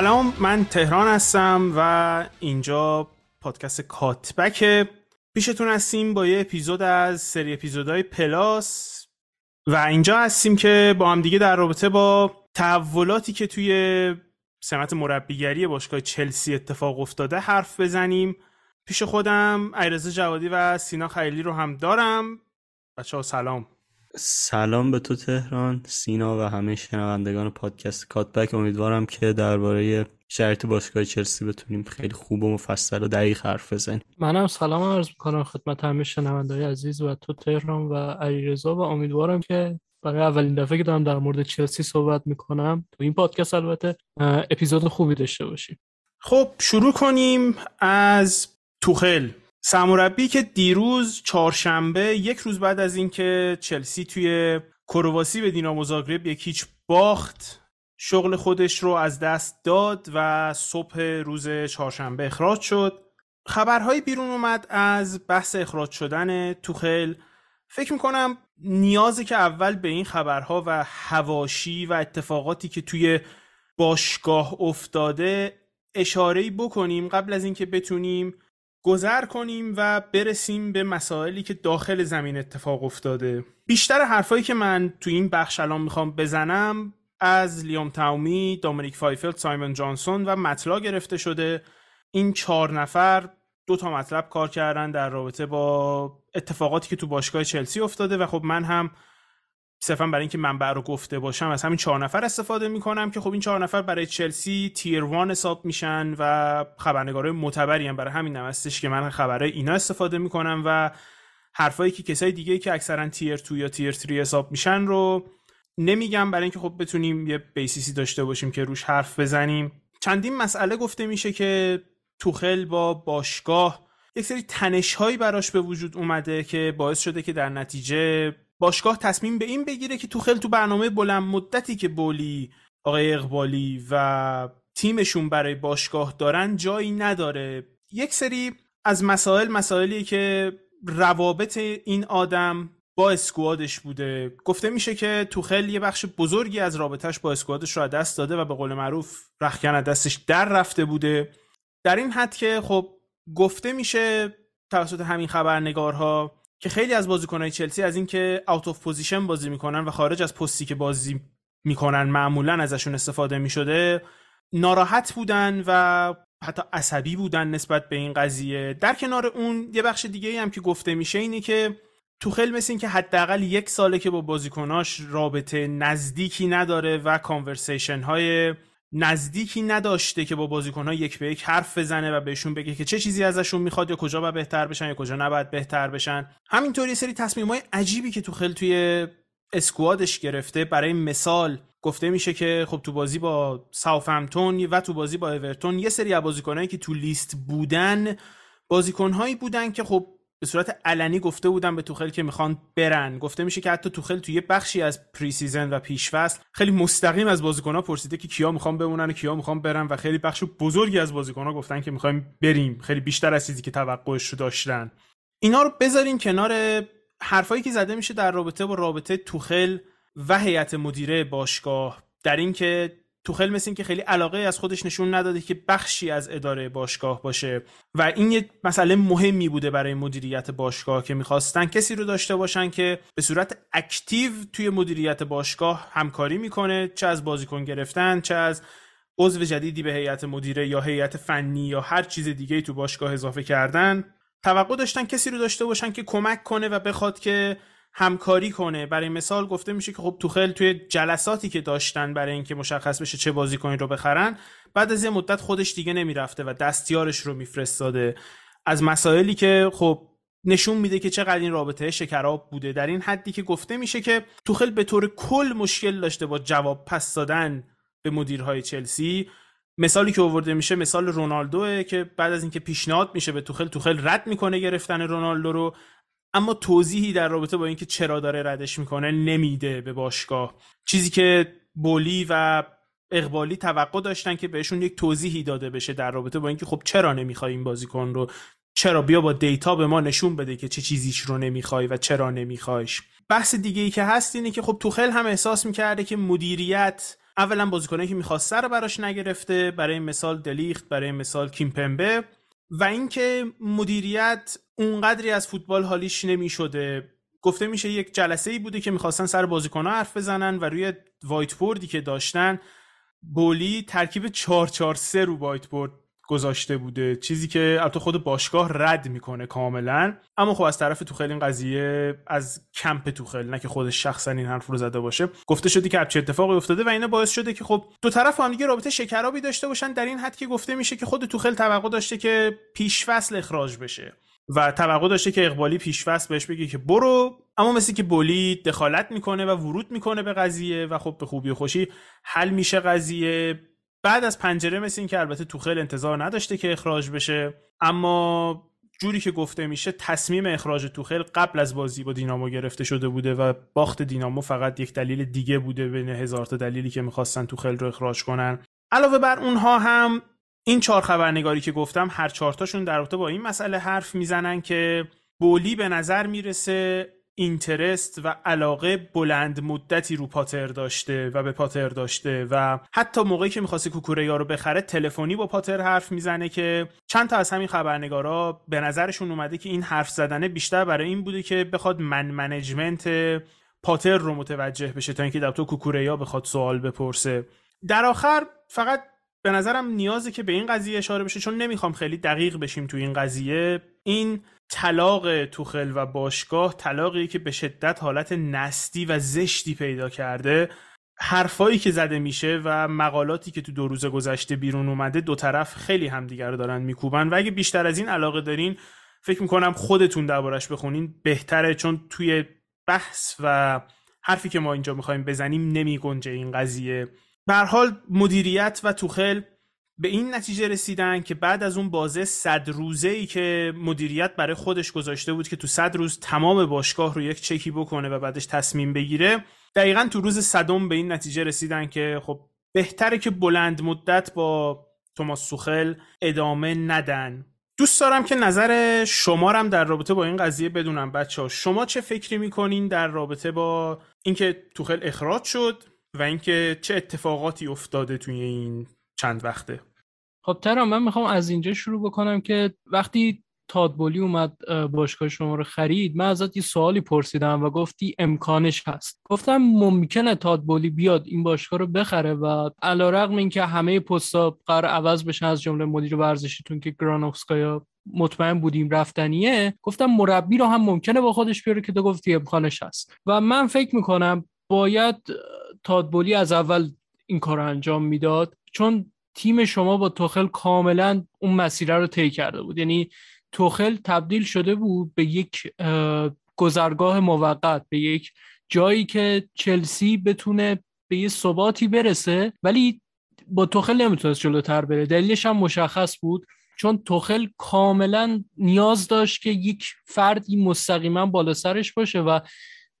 سلام من تهران هستم و اینجا پادکست کاتبک. پیشتون هستیم با یه اپیزود از سری اپیزودهای پلاس و اینجا هستیم که با هم دیگه در رابطه با تحولاتی که توی سمت مربیگری باشگاه چلسی اتفاق افتاده حرف بزنیم. پیش خودم ایرزا جوادی و سینا خیلی رو هم دارم. بچه ها سلام. سلام به تو تهران سینا و همه شنوندگان پادکست کاتبک. امیدوارم که درباره شرط باشگاه چلسی بتونیم خیلی خوب و مفصل و دقیق حرف بزنیم. منم سلام عرض می‌کنم خدمت همه شنوندای عزیز و تو تهران و علیرضا و امیدوارم که برای اولین دفعه که دارم در مورد چلسی صحبت می‌کنم تو این پادکست البته اپیزود خوبی داشته باشیم. خب شروع کنیم از توخل. سرمربی که دیروز چهارشنبه یک روز بعد از اینکه چلسی توی کرواسی به دینامو زاگرب یک هیچ باخت شغل خودش رو از دست داد و صبح روز چهارشنبه اخراج شد. خبرهایی بیرون اومد از بحث اخراج شدن توخل فکر می‌کنم نیازه که اول به این خبرها و هواشی و اتفاقاتی که توی باشگاه افتاده اشارهی بکنیم قبل از اینکه بتونیم گذر کنیم و برسیم به مسائلی که داخل زمین اتفاق افتاده. بیشتر حرفایی که من تو این بخش الان می‌خوام بزنم از لیام تاومی، دامینیک فایفلد، سایمون جانسون و مطلا گرفته شده. این چهار نفر دو تا مطلب کار کردن در رابطه با اتفاقاتی که تو باشگاه چلسی افتاده و خب من هم صرفا برای اینکه منبع رو گفته باشم از همین چهار نفر استفاده می‌کنم که خب این چهار نفر برای چلسی تیر وان حساب میشن و خبرنگارای معتبری هم برای همین هم که من خبرهای اینا استفاده می‌کنم و حرفایی که کسای دیگه که اکثرا تیر تو یا تیر 3 حساب میشن رو نمیگم برای اینکه خب بتونیم یه بیسیسی داشته باشیم که روش حرف بزنیم. چندین مسئله گفته میشه که توخل با باشگاه یک سری تنش هایی براش به وجود اومده که باعث شده که در نتیجه باشگاه تصمیم به این بگیره که توخل تو برنامه بلند مدتی که بولی آقای اقبالی و تیمشون برای باشگاه دارن جایی نداره. یک سری از مسائل مسائلی که روابط این آدم با اسکوادش بوده. گفته میشه که توخل یه بخش بزرگی از رابطهش با اسکوادش رو دست داده و به قول معروف رخکن دستش در رفته بوده. در این حد که خب گفته میشه توسط همین خبرنگارها که خیلی از بازیکنهای چلسی از اینکه out of position بازی می‌کنن و خارج از پستی که بازی می‌کنن معمولا ازشون استفاده می‌شده ناراحت بودن و حتی عصبی بودن نسبت به این قضیه. در کنار اون یه بخش دیگه هم که گفته میشه اینه که توخل مثل این که حداقل یک ساله که با بازیکناش رابطه نزدیکی نداره و conversation های نزدیکی نداشته که با بازیکنها یک به یک حرف بزنه و بهشون بگه که چه چیزی ازشون می‌خواد یا کجا باید بهتر بشن یا کجا نباید بهتر بشن. همینطور یه سری تصمیم های عجیبی که توخل توی squad ش گرفته برای مثال گفته میشه که خب تو بازی با ساوثهمپتون و تو بازی با اورتون یه سری از بازیکنایی که تو لیست بودن بازیکنهایی بودن که خب به صورت علنی گفته بودن به توخل که می‌خوان برن. گفته میشه که حتی توخل توی بخشی از pre-season و پیشفصل خیلی مستقیم از بازیکنها پرسیده که کیا می‌خوان بمونن و کیا می‌خوان برن و خیلی بخش بزرگی از بازیکنها گفتن که می‌خوایم بریم. خیلی بیشتر از چیزی که توقعش رو داشتن. اینا رو بذارین کنار حرفایی که زده میشه در رابطه با رابطه توخل و هیئت مدیره باشگاه. در اینکه توخل مثل که خیلی علاقه از خودش نشون نداده که بخشی از اداره باشگاه باشه و این یه مسئله مهمی بوده برای مدیریت باشگاه که می‌خواستن کسی رو داشته باشن که به صورت اکتیو توی مدیریت باشگاه همکاری می‌کنه چه از بازیکن گرفتن چه از عضو جدیدی به هیئت مدیره یا هیئت فنی یا هر چیز دیگه تو باشگاه اضافه کردن. توقع داشتن کسی رو داشته باشن که کمک کنه و بخواد که همکاری کنه. برای مثال گفته میشه که خب توخل توی جلساتی که داشتن برای اینکه مشخص بشه چه بازیکنی رو بخرن بعد از یه مدت خودش دیگه نمی‌رفته و دستیارش رو میفرستاده. از مسائلی که خب نشون میده که چقدر این رابطه شکراب بوده. در این حدی که گفته میشه که توخل به طور کل مشکل داشته با جواب پس دادن به مدیرهای چلسی. مثالی که آورده میشه مثال رونالدوه که بعد از اینکه پیشنهاد میشه به توخل توخل رد می‌کنه گرفتن رونالدو رو. اما توضیحی در رابطه با اینکه چرا داره ردش می‌کنه نمیده به باشگاه. چیزی که بولی و اقبالی توقع داشتن که بهشون یک توضیحی داده بشه در رابطه با اینکه خب چرا نمی‌خوای این بازیکن رو چرا بیا با دیتا به ما نشون بده که چه چیزیش رو نمی‌خوای و چرا نمیخوایش. بحث دیگه ای که هست اینه که خب توخل هم احساس می‌کرده که مدیریت اولا بازیکنایی که می‌خواسته رو براش نگرفته برای مثال دلیخت برای مثال کیمپمبه و اینکه مدیریت اونقدری از فوتبال حالیش نمی‌شده. گفته میشه یک جلسه ای بوده که می‌خواستن سر بازیکنها حرف بزنن و روی whiteboard ی که داشتن بولی ترکیب 443 رو whiteboard. گذاشته بوده. چیزی که البته خود باشگاه رد می‌کنه کاملا. اما خب از طرف توخل این قضیه از کمپ توخل نه که خودش شخصا این حرف رو زده باشه گفته شده که چه اتفاقی افتاده و اینا باعث شده که خب دو طرف هم دیگه رابطه شکرابی داشته باشن. در این حد که گفته میشه که خود توخل توقع داشته که پیش فصل اخراج بشه و توقع داشته که اقبالی پیش فصل بهش بگه که برو. اما مثل که بولی دخالت می‌کنه و ورود می‌کنه به قضیه و خب به خوبی و خوشی حل میشه قضیه. بعد از پنجره مثل این که البته توخل انتظار نداشته که اخراج بشه اما جوری که گفته میشه تصمیم اخراج توخل قبل از بازی با دینامو گرفته شده بوده و باخت دینامو فقط یک دلیل دیگه بوده بین هزار تا دلیلی که می‌خواستن توخل رو اخراج کنن. علاوه بر اونها هم این چهار خبرنگاری که گفتم هر چهارتاشون در رابطه با این مسئله حرف می‌زنن که بولی به نظر می‌رسه interest و علاقه بلند مدتی رو پاتر داشته و به پاتر داشته و حتی موقعی که می‌خواسته کوکوریا رو بخره تلفنی با پاتر حرف می‌زنه که چند تا از همین خبرنگارا به نظرشون اومده که این حرف زدنه بیشتر برای این بوده که بخواد man management پاتر رو متوجه بشه تا اینکه در تو کوکوریا بخواد سوال بپرسه. در آخر فقط به نظرم نیازه که به این قضیه اشاره بشه چون نمی‌خوام خیلی دقیق بشیم تو این قضیه. این طلاق توخل و باشگاه طلاقی که به شدت حالت نستی و زشتی پیدا کرده حرفایی که زده میشه و مقالاتی که تو دو روز گذشته بیرون اومده دو طرف خیلی همدیگر رو دارن میکوبن. و اگه بیشتر از این علاقه دارین فکر می‌کنم خودتون دربارش بخونین بهتره چون توی بحث و حرفی که ما اینجا می‌خوایم بزنیم نمیگنجه این قضیه. به حال مدیریت و توخل به این نتیجه رسیدن که بعد از اون بازه صد روزه ای که مدیریت برای خودش گذاشته بود که تو صد روز تمام باشگاه رو یک چکی بکنه و بعدش تصمیم بگیره دقیقا تو روز صدم به این نتیجه رسیدن که خب بهتره که بلند مدت با توماس سوخل ادامه ندن. دوست دارم که نظر شما در رابطه با این قضیه بدونم بچه ها شما چه فکری می‌کنین در رابطه با اینکه توخل اخراج شد و اینکه چه اتفاقاتی افتاده توی این چند وقته؟ خب ترا من می‌خوام از اینجا شروع بکنم که وقتی تادبولی اومد باشگاه شما رو خرید من ازت یه سوالی پرسیدم و گفتی امکانش هست. گفتم ممکنه تادبولی بیاد این باشگاه رو بخره و این که همه پستا قرار عوض بشن از جمله مدیر ورزشیتون که گرانوفسکایا مطمئن بودیم رفتنیه. گفتم مربی رو هم ممکنه با خودش بیاره که تو گفتی امکانش هست. و من فکر می‌کنم باید تادبولی از اول این کار انجام می‌داد چون تیم شما با توخل کاملا اون مسیره رو طی کرده بود. یعنی توخل تبدیل شده بود به یک گذرگاه موقت به یک جایی که چلسی بتونه به یه ثباتی برسه ولی با توخل نمی‌تونست جلوتر بره. دلیلش هم مشخص بود چون توخل کاملا نیاز داشت که یک فردی مستقیما بالا سرش باشه و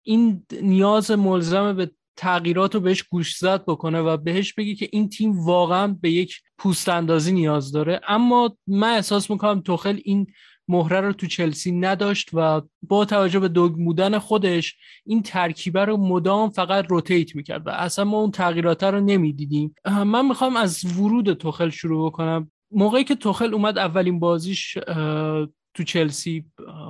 این نیاز ملزم به تغییرات رو بهش گوش زد بکنه و بهش بگی که این تیم واقعا به یک پوست اندازی نیاز داره. اما من احساس می‌کنم توخل این مهره رو تو چلسی نداشت و با توجه به دوگمودن خودش این ترکیبه رو مدام فقط روتیت می‌کرد و اصلا ما اون تغییرات رو نمی‌دیدیم. من می‌خوام از ورود توخل شروع بکنم. موقعی که توخل اومد اولین بازیش تو چلسی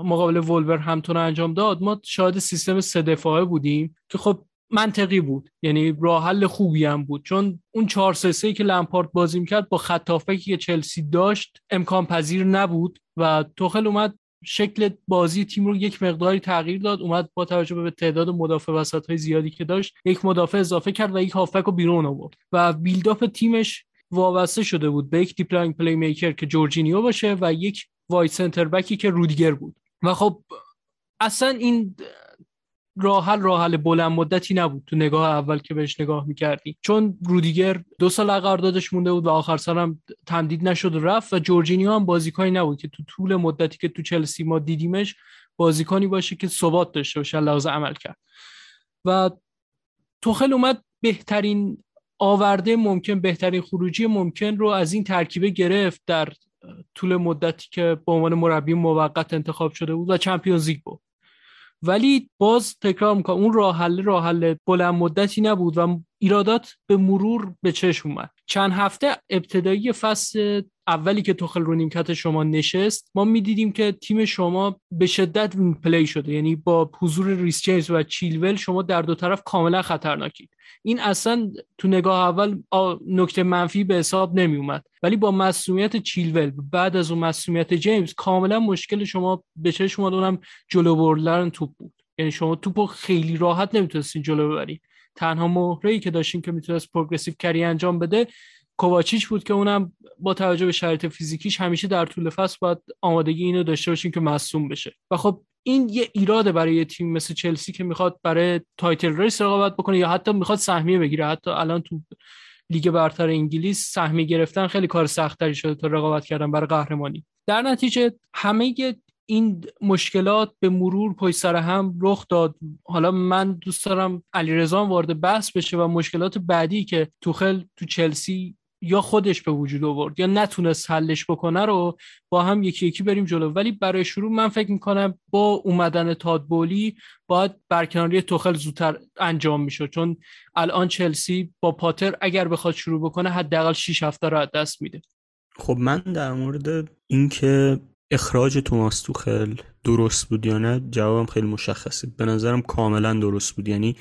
مقابل ولور همتون انجام داد ما شاهد سیستم سه دفاعه بودیم که خب منطقی بود. یعنی راه حل خوبی هم بود. چون اون 4 3 که لمپارد بازی کرد با خط که چلسی داشت امکان پذیر نبود و توخل اومد شکل بازی تیم رو یک مقداری تغییر داد. اومد با توجه به تعداد مدافع وسط های زیادی که داشت یک مدافع اضافه کرد و یک هافک رو بیرون آورد. و بیلداپ تیمش وابسته شده بود به یک deep-lying playmaker که جورجینیو باشه و یک wide centre-back ی که رودیگر بود. و خب اصلا این راه حل راه حل بلند مدتی نبود تو نگاه اول که بهش نگاه می‌کردی چون رودیگر دو سال قراردادش مونده بود و آخر سال هم تمدید نشد و رفت و جورجینیو هم بازیکنی نبود که تو طول مدتی که تو چلسی ما دیدیمش بازیکنی باشه که ثبات داشته باشه لحاظ عمل کرد. و توخل اومد بهترین آورده ممکن بهترین خروجی ممکن رو از این ترکیبه گرفت در طول مدتی که به عنوان مربی موقت انتخاب شده بود و چمپیونز لیگ بود. ولی باز تکرار می‌کنم اون راه حل راه حل بلند مدتی نبود و ایرادات به مرور به چشم اومد. چند هفته ابتدایی فصل اولی که توخل رو نیمکت شما نشست ما می‌دیدیم که تیم شما به شدت play شده. یعنی با حضور ریس جیمز و چیلول شما در دو طرف کاملا خطرناکید این اصلا تو نگاه اول نکته منفی به حساب نمی اومد ولی با مصدومیت چیلول بعد از اون مصدومیت جیمز کاملا مشکل شما به چه شما اونم جلو بردن توپ بود. یعنی شما توپو خیلی راحت نمی‌تونستین جلو ببرید تنها مهره ای که داشتین که می‌تونست progressive carry انجام بده کوواچیچ بود که اونم با توجه به شرایط فیزیکیش همیشه در طول فصل باید آمادگی اینو داشته باشین که مصدوم بشه. و خب این یه ایراده برای یه تیم مثل چلسی که می‌خواد برای title race رقابت بکنه یا حتی می‌خواد سهمیه بگیره. حتی الان تو لیگ برتر انگلیس سهمیه گرفتن خیلی کار سختری شده تا رقابت کردن برای قهرمانی. در نتیجه همه این مشکلات به مرور پشت سر هم رخ داد. حالا من دوست دارم علیرضا وارد بحث بشه و مشکلات بعدی که توخل تو چلسی یا خودش به وجود آورد یا نتونست حلش بکنه رو با هم یکی یکی بریم جلو. ولی برای شروع من فکر می‌کنم با اومدن تادبولی باید برکناری توخل زودتر انجام می‌شد. چون الان چلسی با پاتر اگر بخواد شروع بکنه حداقل 6 هفته رو دست میده. خب من در مورد اینکه اخراج توماس توخل درست بود یا نه جوابم خیلی مشخصه. به نظرم کاملا درست بود. یعنی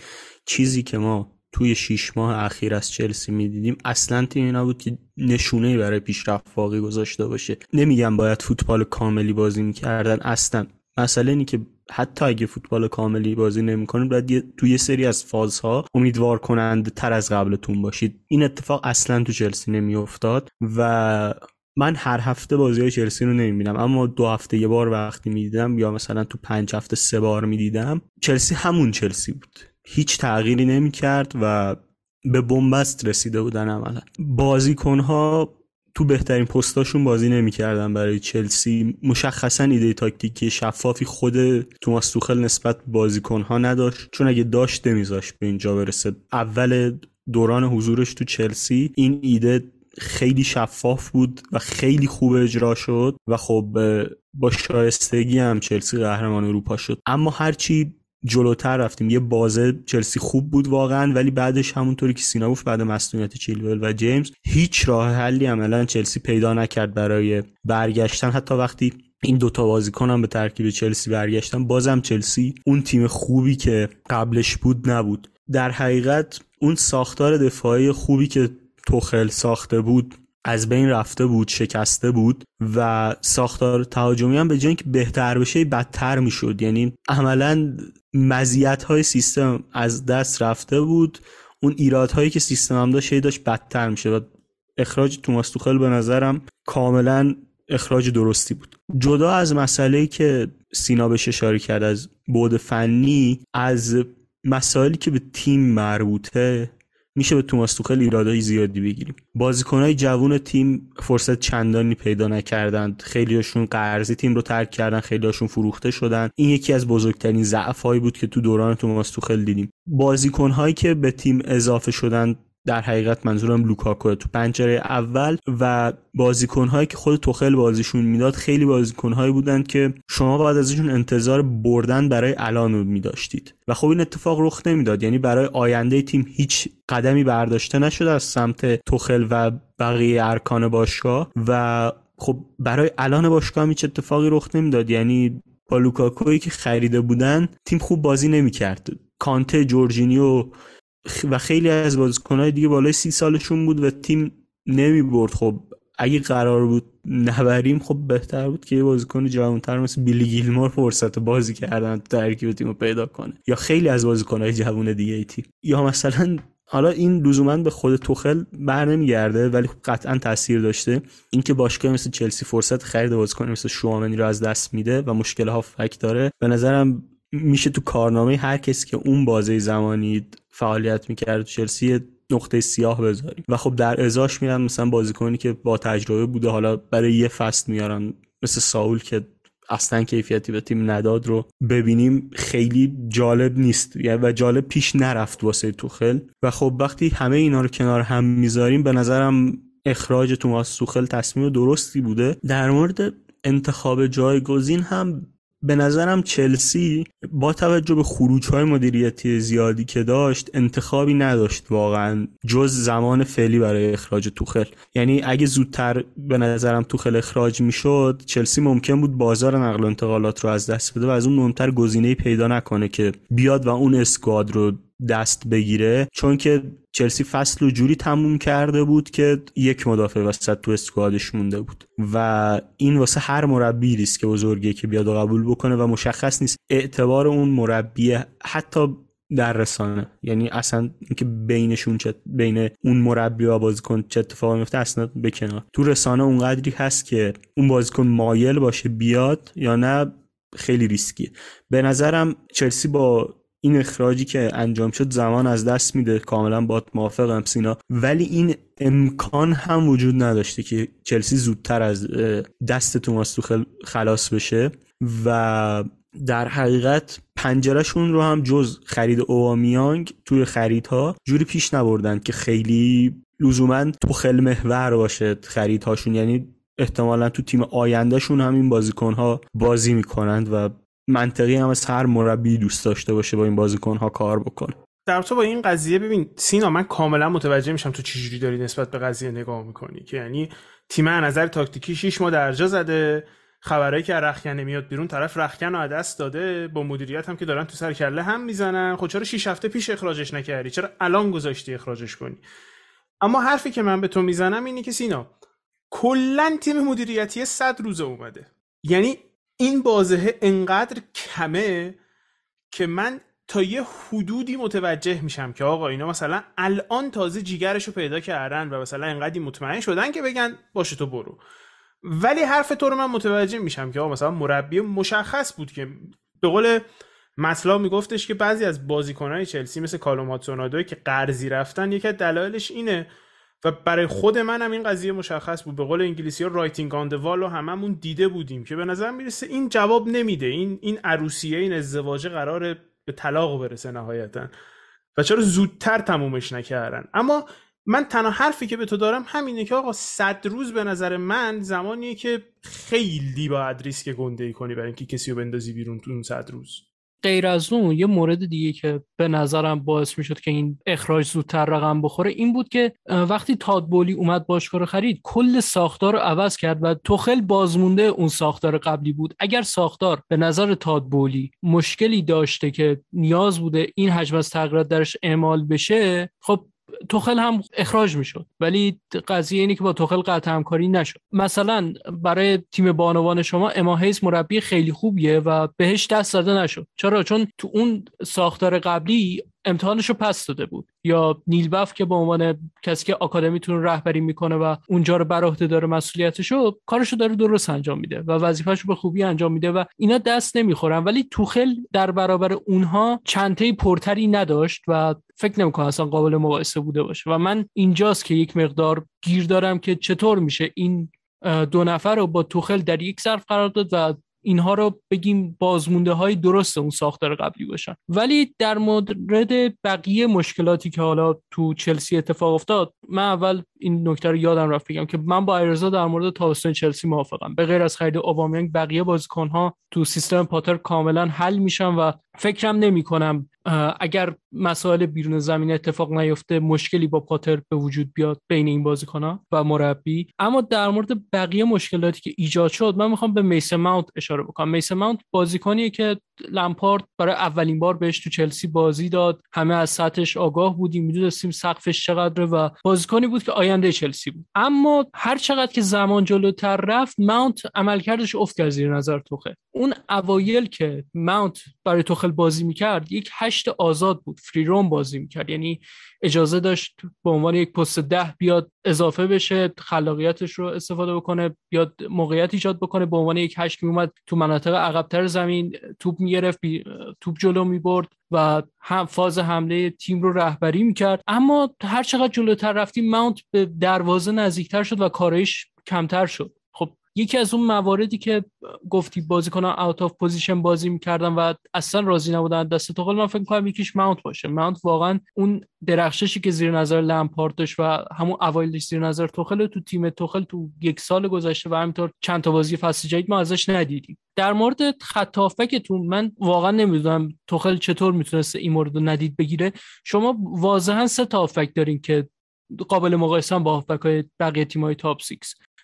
چیزی که ما توی شیش ماه اخیر از چلسی می‌دیدیم. اصلا تیمی نبود که نشونه برای پیشرفت واقعی گذاشته باشه. نمیگم باید فوتبال کاملی بازی می‌کردن. اصلا مسئله اینه که حتی اگه فوتبال کاملی بازی نمی‌کنید باید یه سری از فازها امیدوار کنند تر از قبلتون باشید. این اتفاق اصلا تو چلسی نمیافتاد و من هر هفته بازی های چلسی رو نمی‌بینم. اما دو هفته یه بار وقتی می‌دیدم یا مثلا تو پنج هفته سه بار می‌دیدم چلسی همون چلسی بود. هیچ تغییری نمی‌کرد و به بنبست رسیده بودن عملا. بازیکنها تو بهترین پستاشون بازی نمی‌کردن برای چلسی. مشخصا ایده تاکتیکی شفافی خود توماس توخل نسبت به بازیکنها نداشت. چون اگه داشت نمیذاشت به اینجا برسه. اول دوران حضورش تو چلسی این ایده خیلی شفاف بود و خیلی خوب اجرا شد و خب با شایستگی هم چلسی قهرمان اروپا شد. اما هرچی جلوتر رفتیم. یه بازه چلسی خوب بود واقعا ولی بعدش همونطوری که سینا گفت بعد مصونیت چیلول و جیمز هیچ راه حلی عملا چلسی پیدا نکرد برای برگشتن. حتی وقتی این دوتا بازیکن هم به ترکیب چلسی برگشتن بازم چلسی اون تیم خوبی که قبلش بود نبود. در حقیقت اون ساختار دفاعی خوبی که توخل ساخته بود از بین رفته بود شکسته بود و ساختار تهاجمی هم به جای که بهتر بشه بدتر می‌شد. یعنی عملا مزیت های سیستم از دست رفته بود. اون ایراد هایی که سیستم هم داشت داشت بدتر میشه و اخراج توماس توخل به نظرم کاملا اخراج درستی بود. جدا از مسئله که سینا بهش اشاره کرد از بود فنی از مسائلی که به تیم مربوطه میشه به توماس توخل ایرادای زیادی بگیریم. بازیکنهای جوون تیم فرصت چندانی پیدا نکردند. خیلیاشون قرضی تیم رو ترک کردن خیلیاشون فروخته شدن. این یکی از بزرگترین ضعفهایی بود که تو دوران توماس توخل دیدیم. بازیکنهایی که به تیم اضافه شدن در حقیقت منظورم لوکاکو. تو پنجره اول و بازیکنهایی که خود توخل بازیشون می‌داد خیلی بازیکنهایی بودند که شما باید ازشون انتظار بردن برای الان رو میداشتید. و خب این اتفاق رخ نمی‌داد. یعنی برای آینده تیم هیچ قدمی برداشته نشده از سمت توخل و بقیه ارکان باشگاه. و خب برای الان باشگاه هیچ اتفاقی رخ نمی‌داد. یعنی با لوکاکویی که خریده بودن تیم خوب بازی نمی‌کرد. کانته جورجینیو و خیلی از بازیکنهای دیگه بالای سی سالشون بود و تیم نمی برد. خب اگه قرار بود نبریم خب بهتر بود که یه بازیکن جوانتر مثل بیلی گیلمور فرصت بازی کردن ترکیب تیم رو پیدا کنه. یا خیلی از بازیکنهای جوان دیگه ای تیم. یا مثلا حالا این لزوما به خود توخل بر نمیگرده ولی خب قطعا تاثیر داشته. اینکه باشگاه مثل چلسی فرصت خرید بازیکن مثل شوامنی رو از دست میده و مشکل ها فک داره. به نظرم میشه تو کارنامه هر کسی که اون بازه زمانی فعالیت می‌کرد چلسی نقطه سیاه بذاریم. و خب در ازاش میرن مثلا بازیکنی که با تجربه بوده حالا برای یه فصل میارن مثل ساول که اصلا کیفیتی به تیم نداد رو ببینیم خیلی جالب نیست. یعنی و جالب پیش نرفت واسه توخل. و خب وقتی همه اینا رو کنار هم می‌ذاریم به نظرم اخراج توماس توخل تصمیم درستی بوده. در مورد انتخاب جایگزین هم به نظرم چلسی با توجه به خروج های مدیریتی زیادی که داشت انتخابی نداشت واقعا جز زمان فعلی برای اخراج توخل. یعنی اگه زودتر به نظرم توخل اخراج می‌شد چلسی ممکن بود بازار نقل و انتقالات رو از دست بده و از اون مهمتر گزینه پیدا نکنه که بیاد و اون اسکواد رو دست بگیره چون که چلسی فصل و جوری تموم کرده بود که یک مدافع وسط تو اسکوادش مونده بود. و این واسه هر مربی ریسک بزرگیه که بیاد و قبول بکنه و مشخص نیست. اعتبار اون مربی حتی در رسانه یعنی اصلا اینکه بینشون چه بین اون مربی و بازیکن چه اتفاقی میفته اصلا به تو رسانه اونقدری هست که اون بازیکن مایل باشه بیاد یا نه خیلی ریسکیه. به نظرم چلسی با این اخراجی که انجام شد زمان از دست میده. کاملا با موافقم سینا. ولی این امکان هم وجود نداشته که چلسی زودتر از دست توماس توخل خلاص بشه. و در حقیقت پنجرهشون رو هم جز خرید اووامیانگ توی خریدها جوری پیش نبردن که خیلی لزوما توخل محور باشه خریدهاشون. یعنی احتمالا تو تیم آیندهشون هم این بازیکنها بازی می‌کنند و منطقی هم از هر مربی دوست داشته باشه با این بازیکن ها کار بکنه. در با این قضیه ببین سینا من کاملا متوجه میشم تو چجوری داری نسبت به قضیه نگاه می‌کنی که یعنی تیم از نظر تاکتیکی 6 ما درجا زده خبرایی که رخکنه میاد بیرون طرف رخکن رو دست داده با مدیریت هم که دارن تو سر کله هم می‌زنن. خب چرا 6 هفته پیش اخراجش نکردی؟ چرا الان گذاشتی اخراجش کنی؟ اما حرفی که من به تو می‌زنم اینه که سینا کلا تیم مدیریتی 100 روزه اومده. یعنی این بازه انقدر کمه که من تا یه حدودی متوجه میشم که آقا اینا مثلا الان تازه جیگرش رو پیدا کردن و مثلا انقدی مطمئن شدن که بگن باشه تو برو. ولی حرف تو رو من متوجه میشم که آقا مثلا مربی مشخص بود که به قول مطلا میگفتش که بعضی از بازیکنهای چلسی مثل کالوماتسونادوی که قرضی رفتن یکی از دلایلش اینه و برای خود منم این قضیه مشخص بود. به قول انگلیسی ها writing on و هممون دیده بودیم که به نظر می‌رسه این جواب نمیده. این این عروسیه این ازدواج قرار به طلاق برسه نهایتا. و چرا زودتر تمومش نکردن؟ اما من تنها حرفی که به تو دارم همینه که آقا صد روز به نظر من زمانیه که خیلی باید ریسک گنده ای کنی برای اینکه کسی رو بندازی بیرون تو اون صد روز. غیر از اون یه مورد دیگه که به نظرم باعث می‌شد که این اخراج زودتر رقم بخوره این بود که وقتی تادبولی اومد باشگاه رو خرید کل ساختار رو عوض کرد و توخل بازمونده اون ساختار قبلی بود. اگر ساختار به نظر تادبولی مشکلی داشته که نیاز بوده این حجم از تغییرات درش اعمال بشه خب توخل هم اخراج می‌شد. ولی قضیه اینه که با توخل قطع همکاری نشد. مثلا برای تیم بانوان شما اماهیز مربی خیلی خوبیه و بهش دست داده نشد. چرا؟ چون تو اون ساختار قبلی امتحانش رو پس داده بود. یا نیلبف که به عنوان کسی که آکادمیتون رهبری می‌کنه و اونجا رو بر عهده داره مسئولیتشو کارشو داره درست انجام میده و وظیفهشو به خوبی انجام میده و اینا دست نمی‌خورن. ولی توخل در برابر اونها چنته پرتری نداشت و فکر نمی‌کنم اصلا قابل مقایسه بوده باشه. و من اینجاست که یک مقدار گیر دارم که چطور میشه این دو نفر رو با توخل در یک ظرف قرار داد و اینها رو بگیم بازمونده های درست اون ساختار قبلی باشن. ولی در مورد بقیه مشکلاتی که حالا تو چلسی اتفاق افتاد من اول این نکته رو یادم رفت بگم که من با ایرزا در مورد تابستون چلسی موافقم. به غیر از خرید اوبامیانگ بقیه بازیکنها تو سیستم پاتر کاملا حل میشن و فکرم نمی کنم اگر مسائل بیرون زمین اتفاق نیفته مشکلی با پاتر به وجود بیاد بین این بازیکنها و مربی. اما در مورد بقیه مشکلاتی که ایجاد شد من می‌خوام به میس ماونت اشاره بکنم. میس ماونت بازیکنیه که لمپارد برای اولین بار بهش تو چلسی بازی داد. همه از سطحش آگاه بودیم می‌دونستیم سقفش چقدره و بازیکنی بود که آینده چلسی بود. اما هر چقدر که زمان جلوتر رفت ماونت عملکردش افت کرد زیر نظر توخه. اون اوایل که ماونت برای توخل بازی می‌کرد یک آزاد بود. فری روم بازی می‌کرد. یعنی اجازه داشت به عنوان یک پست ده بیاد اضافه بشه خلاقیتش رو استفاده بکنه بیاد موقعیت ایجاد بکنه. به عنوان یک هشت میومد تو مناطق عقبتر زمین توپ می‌گرفت توپ جلو می‌برد و هم فاز حمله تیم رو رهبری می‌کرد. اما هر چقدر جلوتر رفتیم ماونت به دروازه نزدیکتر شد و کارش کمتر شد. یکی از اون مواردی که گفتی بازیکن out of position بازی می‌کردن و اصلا راضی نبودن دست توخل من فکر کنم یکیش ماونت باشه. ماونت واقعا اون درخششی که زیر نظر لمپارد داشت و همون اوایلش زیر نظر توخل تو تیم توخل تو یک سال گذشته و همینطور چند تا بازی فصل جدید ما ازش ندیدیم. در مورد خط هافبکتون من واقعا نمی‌دونم توخل چطور می‌تونسته این مورد رو ندید بگیره. شما واضحا سه تا هافبک دارین که قابل مقایسه با هافبک های بقیه تیم های تاپ 6،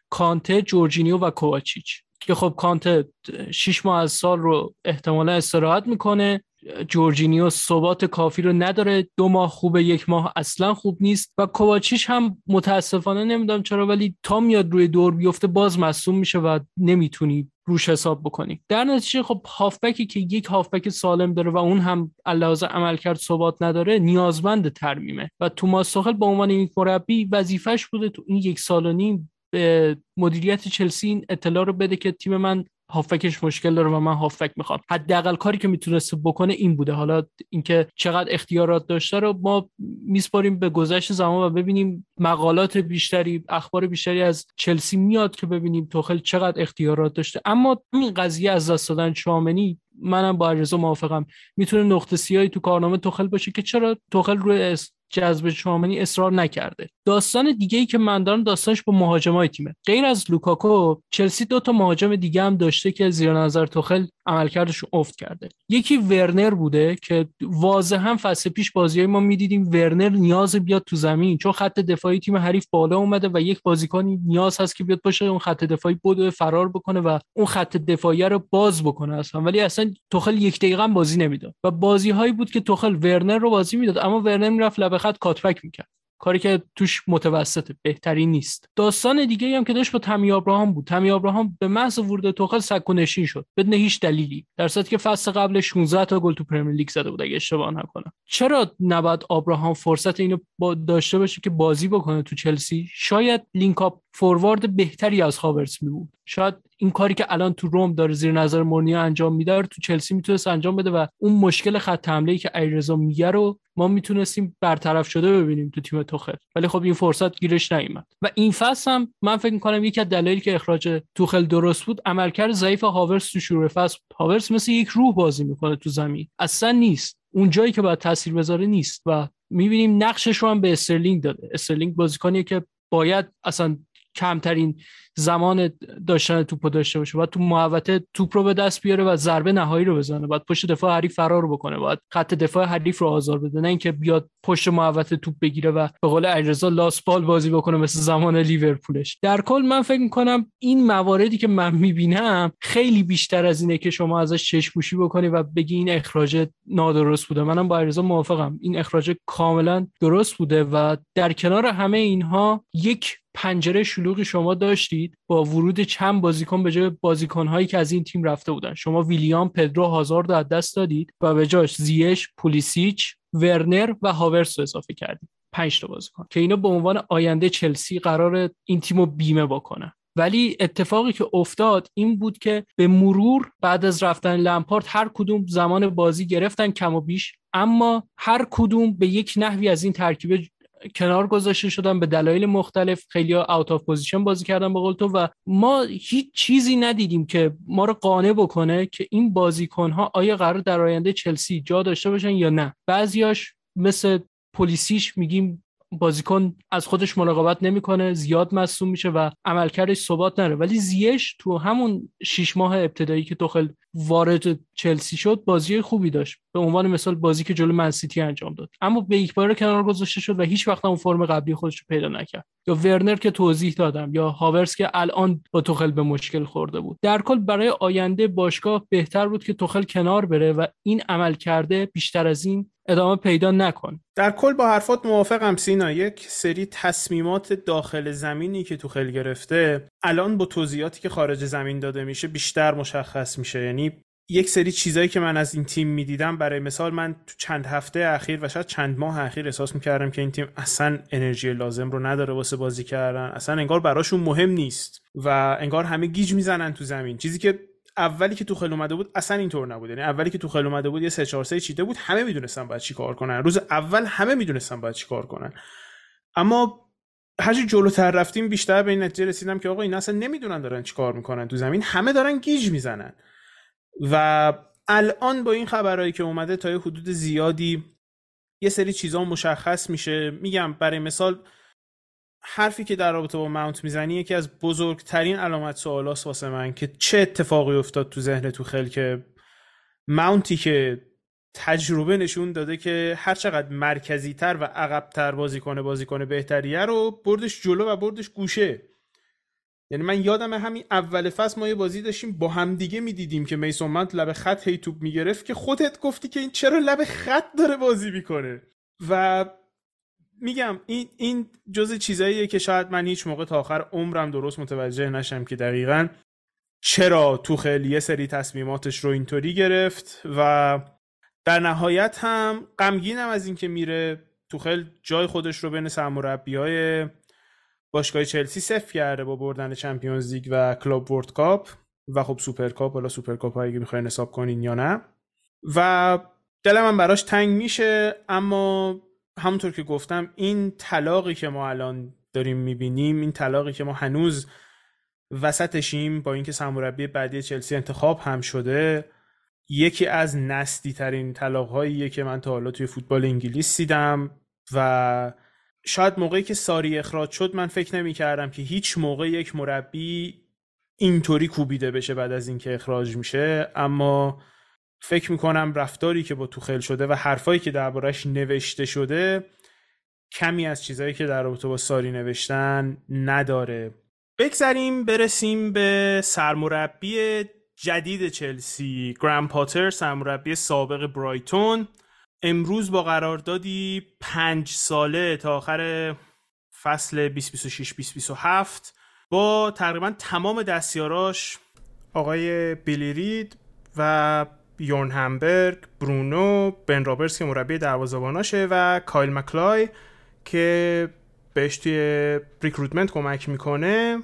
کانته جورجینیو و کوواچیچ که خب کانته شیش ماه از سال رو احتمالا استراحت می‌کنه. جورجینیو ثبات کافی رو نداره. دو ماه خوبه یک ماه اصلا خوب نیست. و کوواچیش هم متاسفانه نمی‌دونم چرا ولی تا میاد روی دور بیفته باز مصدوم میشه و نمی‌تونی روش حساب بکنی. در نتیجه خب هافبکی که یک هافبک سالم داره و اون هم علاوه عملکرد ثبات نداره نیازمند ترمیمه. و توماس توخل به عنوان یک مربی وظیفش بوده تو این یک سال و نیم به مدیریت چلسی این اطلاع رو بده که تیم من هافکش مشکل داره و من هافک می‌خوام. حداقل کاری که می‌تونسته بکنه این بوده. حالا اینکه چقدر اختیارات داشته رو ما میسپاریم به گذشت زمان و ببینیم مقالات بیشتری اخبار بیشتری از چلسی میاد که ببینیم توخل چقدر اختیارات داشته. اما این قضیه از دست دادن شامنی منم با عرضا موافقم. می‌تونه نقطه سیاهی تو کارنامه توخل باشه که چرا توخل روی جذب شامنی اصرار نکرده. داستان دیگه ای که من دارم داستانش با مهاجمای تیمه. غیر از لوکاکو چلسی دو تا مهاجم دیگه هم داشته که زیر نظر توخل عملکردش افت کرده. یکی ورنر بوده که واضحا فصل پیش بازی ما می‌دیدیم ورنر نیاز بیاد تو زمین چون خط دفاعی تیم حریف بالا اومده و یک بازیکنی نیاز هست که بیاد باشه اون خط دفاعی بدو فرار بکنه و اون خط دفاعی رو باز بکنه اصلا. ولی اصلا توخل یک دقیقه بازی نمی‌داد. و بازی هایی بود که توخل ورنر رو بازی می‌داد اما ورنر می‌رفت لب خط cut back می‌کرد. کاری که توش متوسطه بهتری نیست. داستان دیگه هم که داشت با تمی ابراهام بود. تمی ابراهام به محض ورود توخل سکو نشین شد. بدون هیچ دلیلی. در صورتی که فصل قبل 16 تا گل تو پرمیر لیگ زده بود اگه اشتباه نکنم. چرا نباید ابراهام فرصت اینو با داشته باشه که بازی بکنه تو چلسی؟ شاید link-up forward بهتری از هاورتز می بود شاید این کاری که الان تو روم داره زیر نظر مورینیو انجام میده تو چلسی می‌تونست انجام بده و اون مشکل خط حمله که علیرضا میگه رو ما می‌تونستیم برطرف شده ببینیم تو تیم توخل. ولی خب این فرصت گیرش نیومد. و این فصل هم من فکر می‌کنم یکی از دلایلی که اخراج توخل درست بود عملکرد ضعیف هاورتز تو شروع فصل. هاورتز مثل یک روح بازی می‌کنه تو زمین. اصلا نیست. اون جایی که باید تاثیر بذاره نیست. و می‌بینیم نقشش رو هم به استرلینگ داده. استرلینگ بازیکنیه که باید اصلا کمترین زمان داشتن توپ داشته باشه. باید تو محوطه توپ رو به دست بیاره و ضربه نهایی رو بزنه. باید پشت دفاع حریف فرار بکنه. باید خط دفاع حریف رو آزار بده. نه اینکه بیاد پشت محوطه توپ بگیره و به قول علیرضا لاست پاس بازی بکنه مثل زمان لیورپولش. در کل من فکر می‌کنم این مواردی که من می‌بینم خیلی بیشتر از اینه که شما ازش چشموشی بکنی و بگی این اخراج نادرست بوده. منم با علیرضا موافقم. این اخراج کاملا درست بوده و در کنار همه اینها یک پنجره شلوغی شما داشتید با ورود چند بازیکن به جای بازیکنهایی که از این تیم رفته بودن. شما ویلیام پدرو هازارد از دست دادید و به جاش زیش پولیسیچ ورنر و هاورس رو اضافه کردید. پنج تا بازیکن که اینا به عنوان آینده چلسی قرار این تیم رو بیمه بکنن. ولی اتفاقی که افتاد این بود که به مرور بعد از رفتن لمپارد هر کدوم زمان بازی گرفتن کم و بیش. اما هر کدوم به یک نحوی از این ترکیب کنار گذاشته شدن به دلایل مختلف خیلی out of position بازی کردن با تو و ما هیچ چیزی ندیدیم که ما رو قانع بکنه که این بازیکن ها آیا قراره در آینده چلسی جا داشته باشن یا نه. بعضیاش مثل پولیسیچ میگیم بازیکن از خودش مراقبت نمی‌کنه زیاد مصوم میشه و عملکردش ثبات نره. ولی زیش تو همون شیش ماه ابتدایی که توخل وارد چلسی شد بازی خوبی داشت. به عنوان مثال بازی که جلو منسیتی انجام داد. اما به یک بار کنار گذاشته شد و هیچ وقت اون فرم قبلی خودش رو پیدا نکرد. یا ورنر که توضیح دادم یا هاورس که الان با توخل به مشکل خورده بود. در کل برای آینده باشگاه بهتر بود که توخل کنار بره و این عمل کرده بیشتر از این ادامه پیدا نکن. در کل با حرفات موافقم سینا. یک سری تصمیمات داخل زمینی که تو خیلی گرفته الان با توضیحاتی که خارج زمین داده میشه بیشتر مشخص میشه. یعنی یک سری چیزایی که من از این تیم می‌دیدم برای مثال من تو چند هفته اخیر و شاید چند ماه اخیر احساس می‌کردم که این تیم اصلا انرژی لازم رو نداره واسه بازی کردن. اصلا انگار براشون مهم نیست و انگار همه گیج می‌زنن تو زمین. چیزی که اولی که تو خل اومده بود اصلا اینطور نبود. یعنی اولی که تو خل اومده بود یه 3 4 3 چیده بود همه می‌دونستن باید چی کار کنن. روز اول همه می‌دونستن باید چی کار کنن. اما هرچی جلوتر رفتیم بیشتر به این نتیجه رسیدم که آقا این اصلا نمی‌دونن دارن چیکار می‌کنن تو زمین. همه دارن گیج می‌زنن. و الان با این خبرهایی که اومده تا یه حدود زیادی یه سری چیزا مشخص میشه. میگم برای مثال حرفی که در رابطه با ماونت می‌زنی یکی از بزرگترین علامت سوالاست واسه من که چه اتفاقی افتاد تو ذهن تو خیل که ماونتی که تجربه نشون داده که هر چقدر مرکزی تر و عقب تر بازی کنه بازی کنه بهتریه رو بردش جلو و بردش گوشه. یعنی من یادم همین اول فصل ما یه بازی داشتیم با همدیگه می‌دیدیم که میسون مانت لب خط هی توپ می‌گرفت که خودت گفتی که این چرا لب خط داره بازی می‌کنه؟ و میگم این این جز چیزاییه که شاید من هیچ موقع تا آخر عمرم درست متوجه نشم که دقیقا چرا توخل یه سری تصمیماتش رو اینطوری گرفت و در نهایت هم غمگینم از اینکه میره توخل جای خودش رو بین سرمربی های باشگاه چلسی سفت کرده با بردن Champions League و Club World Cup. و خب Super Cup حالا Super Cup که می‌خواین حساب کنین یا نه. و دلم من براش تنگ میشه اما همونطور که گفتم این طلاقی که ما الان داریم می‌بینیم این طلاقی که ما هنوز وسطشیم با اینکه سرمربی بعدی چلسی انتخاب هم شده یکی از نستی ترین طلاق هاییه که من تا حالا توی فوتبال انگلیس دیدم و شاید موقعی که ساری اخراج شد من فکر نمی کردم که هیچ موقع یک مربی اینطوری کوبیده بشه بعد از اینکه اخراج میشه اما فکر می‌کنم رفتاری که با توخل شده و حرفایی که دربارش نوشته شده کمی از چیزهایی که در رابطه با ساری نوشتن نداره. بگذریم برسیم به سرمربی جدید چلسی. گرام پاتر سرمربی سابق برایتون. امروز با قراردادی پنج ساله تا آخر فصل 2026-2027 با تقریبا تمام دستیاراش آقای بیلیرید و یورن همبرگ برونو بن رابرز که مربی دروازه‌باناشه و کایل مکلای که بهش توی recruitment کمک می‌کنه.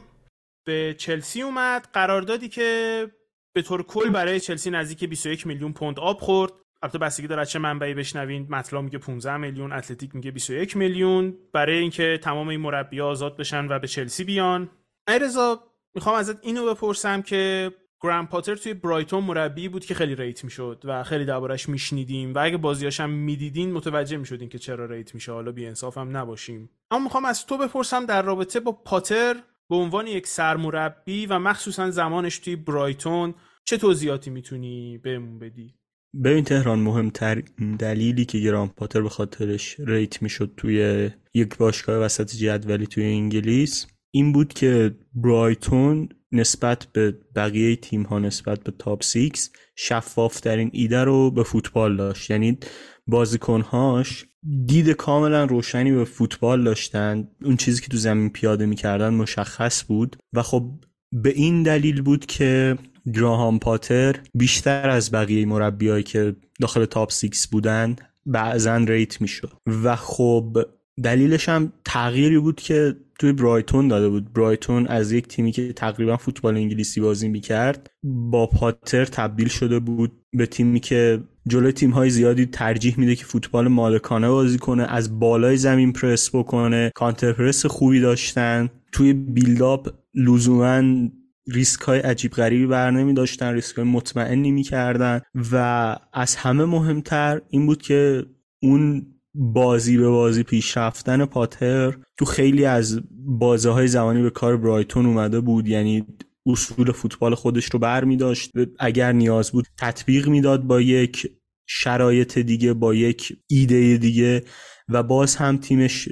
به چلسی اومد. قراردادی که به طور کل برای چلسی نزدیک 21 میلیون پوند آب خورد. البته بستگی داره چه منبعی بشنوین مطلب میگه 15 میلیون اتلتیک میگه 21 میلیون برای اینکه تمام این مربی آزاد بشن و به چلسی بیان. علیرضا می‌خوام ازت اینو بپرسم که گراهام پاتر توی برایتون مربی بود که خیلی rate می‌شد و خیلی دربارش میشنیدیم و اگه بازیاش هم می‌دیدین متوجه می‌شدین که چرا rate میشه. حالا بی انصاف هم نباشیم. اما می‌خوام از تو بپرسم در رابطه با پاتر به عنوان یک سرمربی و مخصوصا زمانش توی برایتون چه توضیحاتی می‌تونی بهمون بدی؟ ببین تهران مهمتر دلیلی که گراهام پاتر به خاطرش rate می‌شد توی یک باشگاه وسط جدولی توی انگلیس این بود که برایتون نسبت به بقیه تیم ها نسبت به top six شفافترین ایده رو به فوتبال داشت. یعنی بازیکنهاش دید کاملا روشنی به فوتبال داشتن. اون چیزی که تو زمین پیاده می‌کردن مشخص بود. و خب به این دلیل بود که گراهام پاتر بیشتر از بقیه مربیایی که داخل top six بودن بعضا rate می‌شد. و خب دلیلش هم تغییری بود که توی برایتون داده بود. برایتون از یک تیمی که تقریبا فوتبال انگلیسی بازی می‌کرد با پاتر تبدیل شده بود به تیمی که جلوی تیم های زیادی ترجیح میده که فوتبال مالکانه بازی کنه از بالای زمین پرس بکنه. counter-press خوبی داشتن. توی build-up لزوما ریسک های عجیب غریبی بر نمی داشتن ریسک های مطمئنی می‌کردن و از همه مهمتر این بود که اون بازی به بازی پیش رفتن پاتر تو خیلی از بازه های زمانی به کار برایتون اومده بود. یعنی اصول فوتبال خودش رو بر می داشت اگر نیاز بود تطبیق می‌داد با یک شرایط دیگه با یک ایده دیگه و باز هم تیمش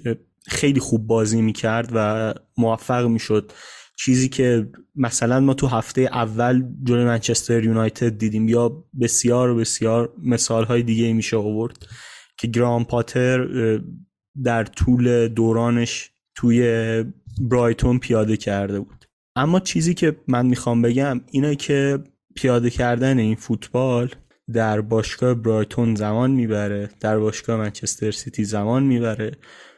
خیلی خوب بازی می‌کرد و موفق می‌شد. چیزی که مثلا ما تو هفته اول جلوی منچستر یونایتد دیدیم یا بسیار بسیار مثال های دیگه میشه آورد که گرام پاتر در طول دورانش توی برایتون پیاده کرده بود. اما چیزی که من می‌خوام بگم اینه که پیاده کردن این فوتبال در باشگاه برایتون زمان می‌بره در باشگاه منچستر سیتی زمان می‌بره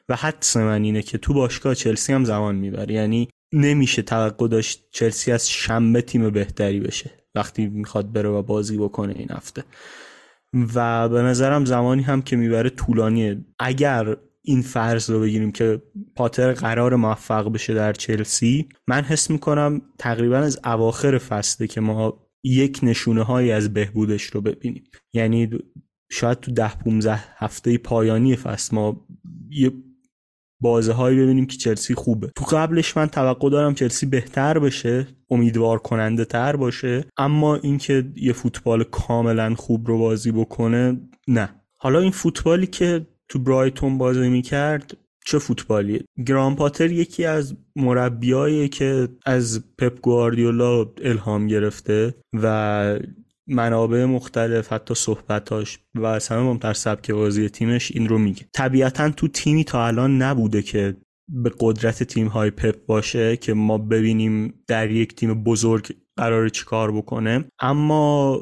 و حدس من اینه که تو باشگاه چلسی هم زمان می‌بره. یعنی نمیشه توقع داشت چلسی از شنبه تیم بهتری بشه وقتی می‌خواد بره و بازی بکنه این هفته. و به نظرم زمانی هم که می‌بره طولانیه. اگر این فرض رو بگیریم که پاتر قرار موفق بشه در چلسی من حس می‌کنم تقریبا از اواخر فصله که ما یک نشونه هایی از بهبودش رو ببینیم. یعنی شاید تو ده 15 هفته پایانی فصل ما یه بازه هایی ببینیم که چلسی خوبه. تو قبلش من توقع دارم چلسی بهتر بشه امیدوار کننده تر باشه اما اینکه یه فوتبال کاملا خوب رو بازی بکنه نه. حالا این فوتبالی که تو برایتون بازی می‌کرد چه فوتبالیه؟ گرام پاتر یکی از مربیایی که از پپ گواردیولا الهام گرفته و منابع مختلف حتی صحبتاش و اصلا مهمتر سبک بازی تیمش این رو میگه. طبیعتا تو تیمی تا الان نبوده که به قدرت تیم های پپ باشه که ما ببینیم در یک تیم بزرگ قرار چیکار بکنه. اما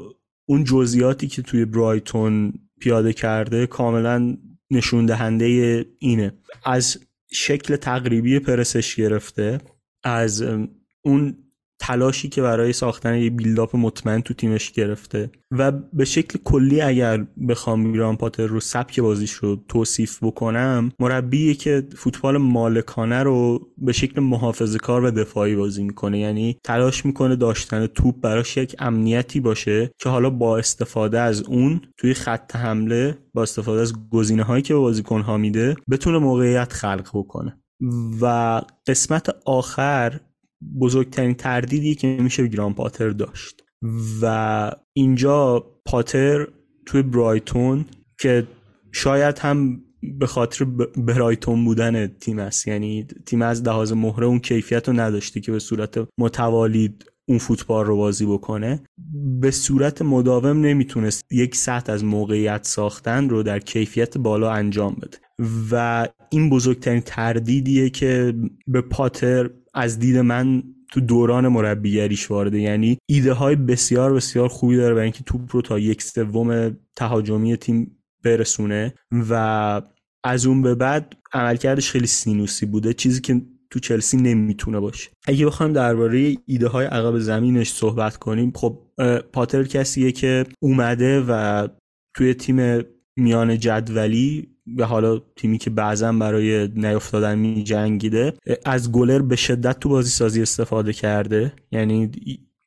اون جزئیاتی که توی برایتون پیاده کرده کاملا نشون دهنده اینه. از شکل تقریبی پرسش گرفته از اون تلاشی که برای ساختن یه بیلداپ مطمئن تو تیمش گرفته و به شکل کلی اگر بخوام میران پاتر رو سبک بازیش رو توصیف بکنم مربی که فوتبال مالکانه رو به شکل محافظه کار و دفاعی بازی می‌کنه. یعنی تلاش می‌کنه داشتن توپ براش یک امنیتی باشه که حالا با استفاده از اون توی خط حمله با استفاده از گزینه هایی که به بازیکن ها میده بتونه موقعیت خلق بکنه. و قسمت آخر بزرگترین تردیدی که میشه گران پاتر داشت. و اینجا پاتر توی برایتون که شاید هم به خاطر برایتون بودن تیم است. یعنی تیم از لحاظ مهره اون کیفیت رو نداشته که به صورت متوالی اون فوتبال رو بازی بکنه. به صورت مداوم نمی‌تونست یک سطح از موقعیت ساختن رو در کیفیت بالا انجام بده. و این بزرگترین تردیدیه که به پاتر از دید من تو دوران مربیگریش وارده یعنی ایده های بسیار بسیار خوبی داره برای اینکه توپ رو تا یک سوم تهاجمی تیم برسونه و از اون به بعد عملکردش خیلی سینوسی بوده چیزی که تو چلسی نمی‌تونه باشه. اگه بخوایم درباره ایده های عقب زمینش صحبت کنیم خب پاتر کسیه که اومده و توی تیم میان جدولی و حالا تیمی که بعضا برای نیفتادن می جنگیده از گلر به شدت تو بازی سازی استفاده کرده. یعنی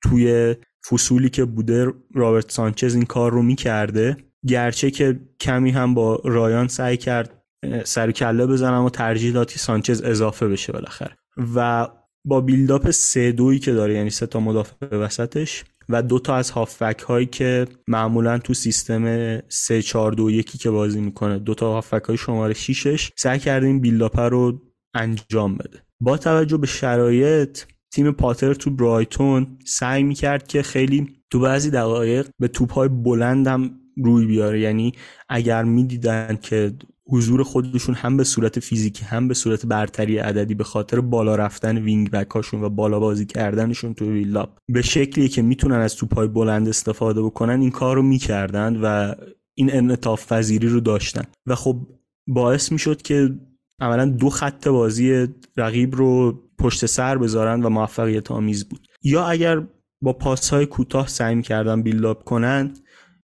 توی فصولی که بوده رابرت سانچز این کار رو می‌کرده گرچه که کمی هم با رایان سعی کرد سر کله بزنم و ترجیح داد که سانچز اضافه بشه بالاخره. و با بیلداپ سه دویی که داره یعنی سه تا مدافع وسطش و دو تا از هافبک هایی که معمولا تو سیستم 3 4 2 1 که بازی می‌کنه دو تا هافبک های شماره 6ش سعی کرده این build-up رو انجام بده. با توجه به شرایط تیم پاتر تو برایتون سعی می‌کرد که خیلی تو بعضی دقایق به توپ های بلندم روی بیاره. یعنی اگر می‌دیدن که حضور خودشون هم به صورت فیزیکی هم به صورت برتری عددی به خاطر بالا رفتن wing-back هاشون و بالا بازی کردنشون تو build-up به شکلی که می‌تونن از توپای بلند استفاده بکنن این کار رو می‌کردن و این انعطاف پذیری رو داشتن. و خب باعث می‌شد که عملا دو خط بازی رقیب رو پشت سر بذارن و موفقیت آمیز بود. یا اگر با پاس های کوتاه سعی می‌کردن بیلداپ کنن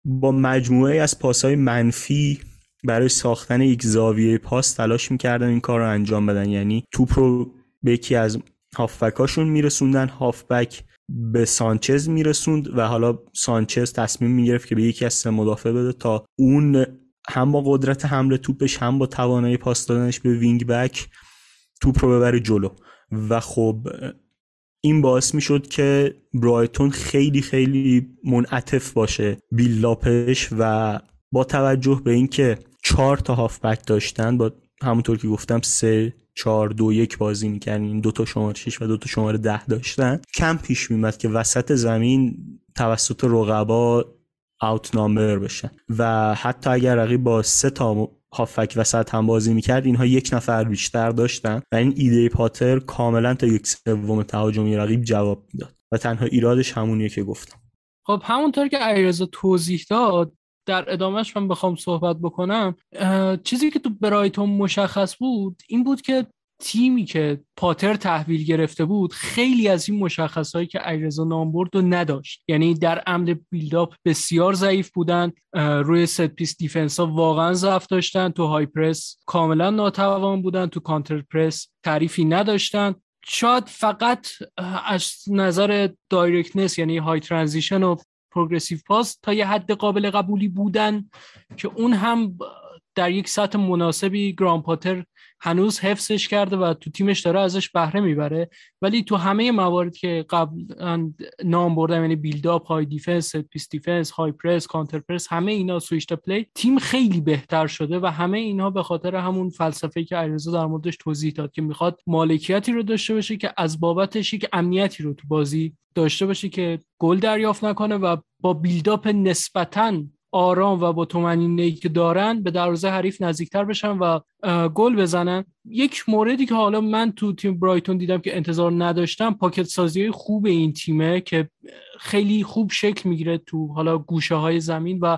با مجموعه از پاس های منفی برای ساختن یک زاویه پاس تلاش می‌کردن این کار رو انجام بدن. یعنی توپ رو به یکی از هافبکاشون میرسوندن هافبک به سانچز میرسوند و حالا سانچز تصمیم می‌گرفت که به یکی از سه مدافع بده تا اون هم با قدرت حمل توپش هم با توانایی پاس دادنش به wing-back توپ رو ببره جلو. و خب این باعث می‌شد که برایتون خیلی خیلی منعطف باشه build-up ش و با توجه به اینکه چهار تا هافبک داشتن با همونطور که گفتم سه چهار دو یک بازی می‌کردن. دو تا شماره 6 و دو تا شماره ده داشتن. کم پیش میمد که وسط زمین توسط رقبا outnumber بشن. و حتی اگر رقیب با سه تا هافبک وسط هم بازی می‌کرد اینها یک نفر بیشتر داشتن. و این ایده پاتر کاملا تا یک سوم تهاجمی رقیب جواب می‌داد. و تنها ایرادش همونیه که گفتم. خب همونطور که علیرضا توضیح داد در ادامهش من بخوام صحبت بکنم چیزی که تو برایتون مشخص بود این بود که تیمی که پاتر تحویل گرفته بود خیلی از این مشخصه‌هایی که علیرضا نام برد رو نداشت. یعنی در عمل build-up بسیار ضعیف بودن روی set piece defense ها واقعا ضعف داشتن تو high press کاملا ناتوان بودن تو counter press تعریفی نداشتن. شاید فقط از نظر directness یعنی high transition و progressive pass تا یه حد قابل قبولی بودن که اون هم در یک سطح مناسبی گراهام پاتر هنوز حفظش کرده و تو تیمش داره ازش بهره می‌بره. ولی تو همه موارد که قبل نام بردم یعنی build-up high defense piece defense high press counter press همه اینا switch play تیم خیلی بهتر شده و همه اینها به خاطر همون فلسفه‌ای که علیرضا در موردش توضیح داد که می‌خواد مالکیتی رو داشته باشه که از بابتش که امنیتی رو تو بازی داشته باشه که گل دریافت نکنه و با build-up نسبتاً آرام و با تومنینه که دارن به دروازه حریف نزدیکتر بشن و گل بزنن. یک موردی که حالا من تو تیم برایتون دیدم که انتظار نداشتم پاکت سازی خوب این تیمه که خیلی خوب شکل می‌گیره تو حالا گوشه های زمین و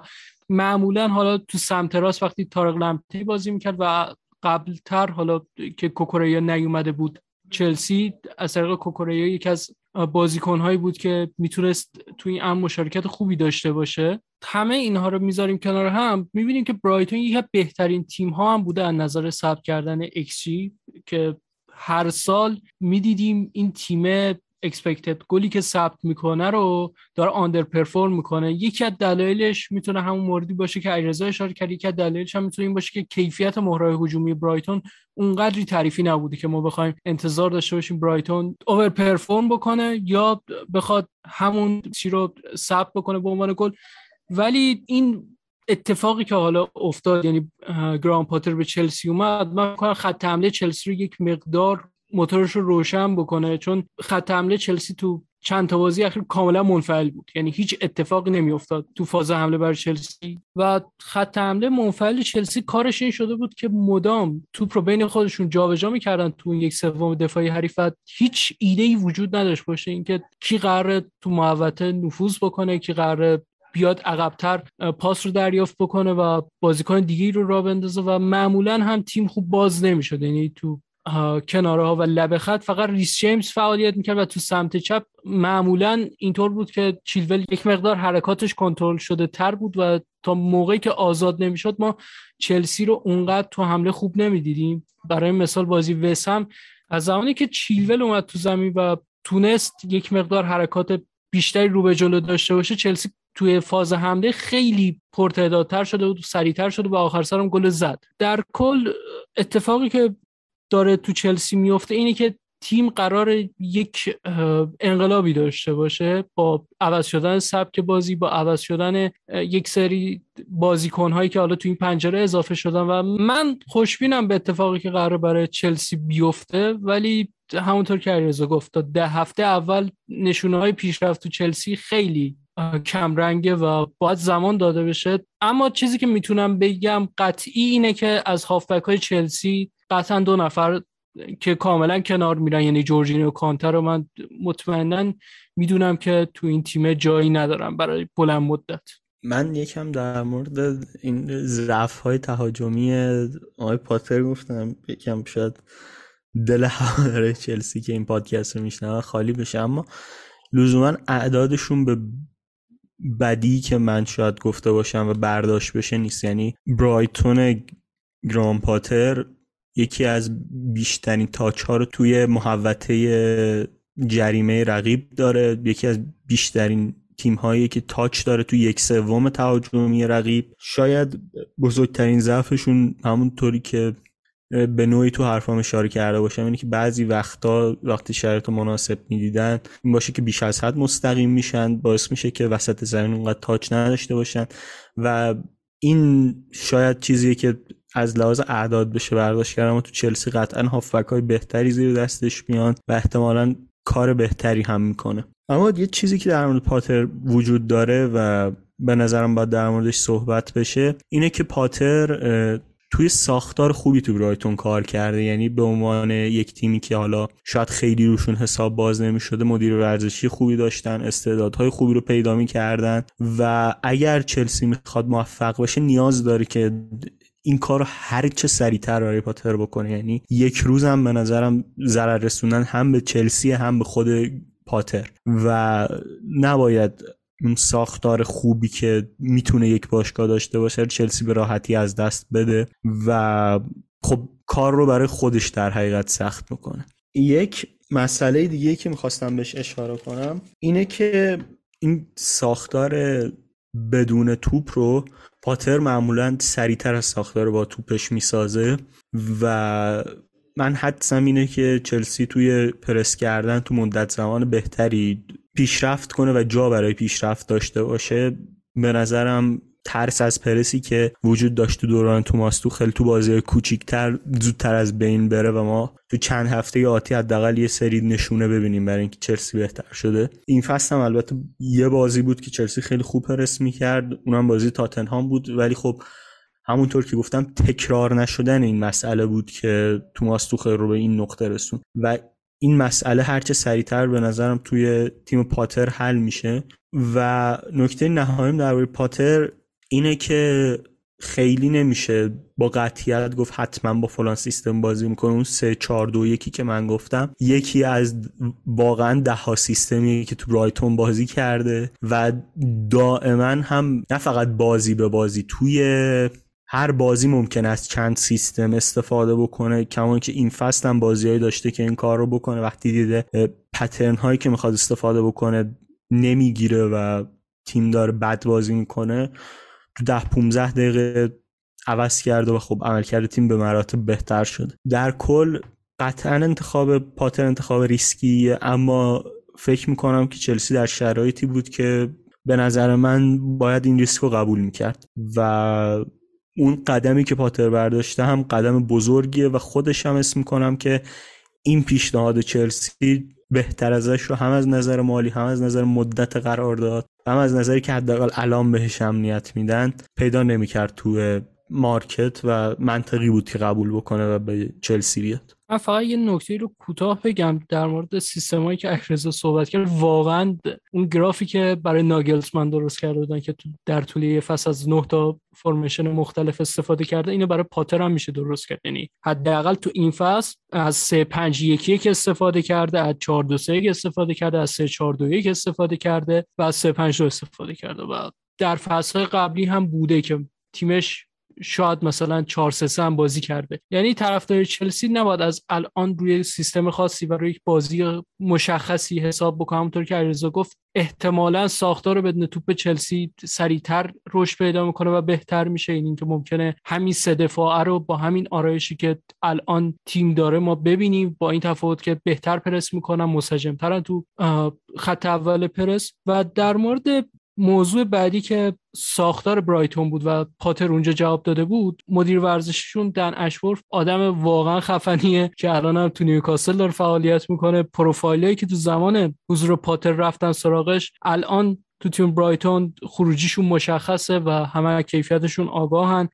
معمولا حالا تو سمت راست وقتی تارق لمپی بازی می‌کرد و قبلتر حالا که کوکوریا نیومده بود چلسی از طریق کوکوریا یکی از بازیکنهایی بود که می‌تونست توی این مشارکت خوبی داشته باشه. همه اینها رو می‌ذاریم کنار هم می‌بینیم که برایتون یکی از بهترین تیم ها هم بوده از نظر ثبت کردن XG که هر سال می‌دیدیم این تیم اکسپکتد گلی که ثبت می‌کنه رو داره آندر پرفورم می‌کنه. یکی از دلایلش می‌تونه همون موردی باشه که اجازه اشاره کرد یکی از دلایلش هم می‌تونه این باشه که کیفیت مهرهای هجومی برایتون اونقدری تعریفی نبوده که ما بخوایم انتظار داشته باشیم برایتون اوور پرفورم بکنه یا بخواد همون چی رو ثبت بکنه به عنوان گل. ولی این اتفاقی که حالا افتاد یعنی گرام پاتر به چلسی اومد من کنم خط حمله چلسی رو یک مقدار موتورش رو روشن بکنه چون خط حمله چلسی تو چند تا بازی اخیر کاملا منفعل بود. یعنی هیچ اتفاقی نمیافتاد تو فاز حمله بر چلسی. و خط حمله منفعل چلسی کارش این شده بود که مدام توپ رو بین خودشون جابجا می‌کردن تو یک سوم دفاعی حریف. هیچ ایده ای وجود نداشت باشه اینکه کی قراره تو محوطه نفوذ بکنه کی قراره بیاد عقبتر پاس رو دریافت بکنه و بازیکن دیگه رو را بندازه و معمولا هم تیم خوب باز نمی‌شد. یعنی تو کناره ها و لبه خط فقط ریس جیمز فعالیت می‌کرد و تو سمت چپ معمولا اینطور بود که چیلول یک مقدار حرکاتش کنترل شده تر بود و تا موقعی که آزاد نمی‌شد ما چلسی رو اونقدر تو حمله خوب نمی‌دیدیم. برای مثال بازی وسم از زمانی که چیلول اومد تو زمین و تونست یک مقدار حرکات بیشتری رو به جلو داشته باشه چلسی توی فاز حمله خیلی پرتعدادتر شده و سریعتر شده و آخر سرم گل زد. در کل اتفاقی که داره تو چلسی میفته اینه که تیم قرار یک انقلابی داشته باشه با عوض شدن سبک بازی با عوض شدن یک سری بازیکن هایی که حالا تو این پنجره اضافه شدن و من خوشبینم به اتفاقی که قرار برای چلسی بیفته ولی همونطور که علیرضا گفت ده هفته اول نشونه های پیشرفت تو چلسی خیلی کمرنگه و باید زمان داده بشه. اما چیزی که می‌تونم بگم قطعی اینه که از هافبک های چلسی قطعا دو نفر که کاملا کنار میرن یعنی جورجینو و کانتر رو من مطمئنا می‌دونم که تو این تیم جایی ندارم برای بلند مدت. من یکم در مورد این ضعف های تهاجمی آقای پاتر گفتم. یکم شاید دل هواداره چلسی که این پادکست رو میشنوه خالی بشه. اما لزوما اعدادشون به بدی که من شاید گفته باشم و برداشت بشه نیست. یعنی برایتون گرام پاتر یکی از بیشترین تاچ ها رو توی محوطه جریمه رقیب داره. یکی از بیشترین تیم هایی که تاچ داره توی یک سوم تهاجمی رقیب. شاید بزرگترین ضعفشون همونطوری که به نوعی تو حرفام اشاره کرده باشم اینه که بعضی وقتا وقتی شرایط مناسب می‌دیدن این باشه که بیش از حد مستقیم میشن باعث میشه که وسط زمین اونقدر تاچ نداشته باشن و این شاید چیزیه که از لحاظ اعداد بشه برداشت کردم و تو چلسی قطعا هافبک های بهتری زیر دستش میان و احتمالا کار بهتری هم می‌کنه. اما یه چیزی که در مورد پاتر وجود داره و به نظرم باید در موردش صحبت بشه اینه که پاتر توی ساختار خوبی تو برایتون کار کرده یعنی به عنوان یک تیمی که حالا شاید خیلی روشون حساب باز نمی شده مدیر ورزشی خوبی داشتن استعدادهای خوبی رو پیدا می کردن و اگر چلسی می‌خواد موفق باشه نیاز داره که این کار هر چه سریعتر برای پاتر بکنه. یعنی یک روزم به نظرم ضرر رسوندن هم به چلسی هم به خود پاتر. و نباید اون ساختار خوبی که می‌تونه یک باشگاه داشته باشه چلسی به راحتی از دست بده و خب کار رو برای خودش در حقیقت سخت می‌کنه یک مسئله دیگه که می‌خواستم بهش اشاره کنم اینه که این ساختار بدون توپ رو پاتر معمولا سریعتر از ساختار با توپش می‌سازه و من حدسم اینه که چلسی توی پرس کردن تو مدت زمان بهتری پیشرفت کنه و جا برای پیشرفت داشته باشه به نظرم ترس از پرسی که وجود داشت تو دوران توماس خیلی تو بازی کوچیکتر زودتر از بین بره و ما تو چند هفته آتی حداقل یه سری نشونه ببینیم برای اینکه چلسی بهتر شده. این فصل هم البته یه بازی بود که چلسی خیلی خوب پرس می‌کرد اونم بازی تاتنهام بود ولی خب همونطور که گفتم تکرار نشدن این مسئله بود که توماس توخل رو به این نقطه رسون. و این مسئله هرچه سریعتر به نظرم توی تیم پاتر حل میشه. و نکته نهاییم در پاتر اینه که خیلی نمیشه با قطعیت گفت حتما با فلان سیستم بازی می‌کنه. اون سه چهار دو یکی که من گفتم یکی از واقعا ده ها سیستمی که تو برایتون بازی کرده و دائما هم نه فقط بازی به بازی توی هر بازی ممکن است چند سیستم استفاده بکنه کما که این فصل هم بازیهایی داشته که این کار رو بکنه. وقتی دیده پترن هایی که می‌خواد استفاده بکنه نمی‌گیره و تیم داره بد بازی می‌کنه. تو ده 15 دقیقه عوض کرده و خب عملکرد تیم به مراتب بهتر شده. در کل قطعا انتخاب پاتر انتخاب ریسکیه اما فکر می‌کنم که چلسی در شرایطی بود که به نظر من باید این ریسک رو قبول می‌کرد و اون قدمی که پاتر برداشته هم قدم بزرگیه و خودش هم اسم می‌کنم که این پیشنهاد چلسی بهتر ازش رو هم از نظر مالی هم از نظر مدت قرارداد هم از نظری که حداقل الان بهش امنیت میدن پیدا نمی‌کرد تو مارکت و منطقی بود که قبول بکنه و به چلسی بیاد. من فقط یه نکته رو کوتاه بگم در مورد سیستمایی که اکرزا صحبت کرد. واقعا اون گرافی که برای ناگلزمن درست کرده بودن که در طول یه فصل از نه تا فرمیشن مختلف استفاده کرده اینو برای پاتر هم میشه درست کرد. یعنی حداقل تو این فصل از 3 5 1 1 استفاده کرده از 4 2 3 استفاده کرده از 3 4 2 1 استفاده کرده و از 3 5 2 استفاده کرده. و در فصل قبلی هم بوده که تیمش شاید مثلا 4 3 هم بازی کرده. یعنی طرفدار چلسی نباید از الان روی سیستم خاصی و روی یک بازی مشخصی حساب بکنه. همونطور که علیرضا گفت احتمالا ساختار بدون توپ چلسی سریعتر رشد پیدا می‌کنه و بهتر میشه. این اینکه ممکنه همین سه دفاعه رو با همین آرایشی که الان تیم داره ما ببینیم. با این تفاوت که بهتر پرس می‌کنن مسجمترن تو خط اول پرس. و در مورد موضوع بعدی که ساختار برایتون بود و پاتر اونجا جواب داده بود مدیر ورزششون دن اشورف آدم واقعا خفنیه که الان هم تو نیوکاسل داره فعالیت می‌کنه. پروفایلی که تو زمان حضور پاتر رفتن سراغش الان تو تیم برایتون خروجیشون مشخصه و همه کیفیتشون آگاهن.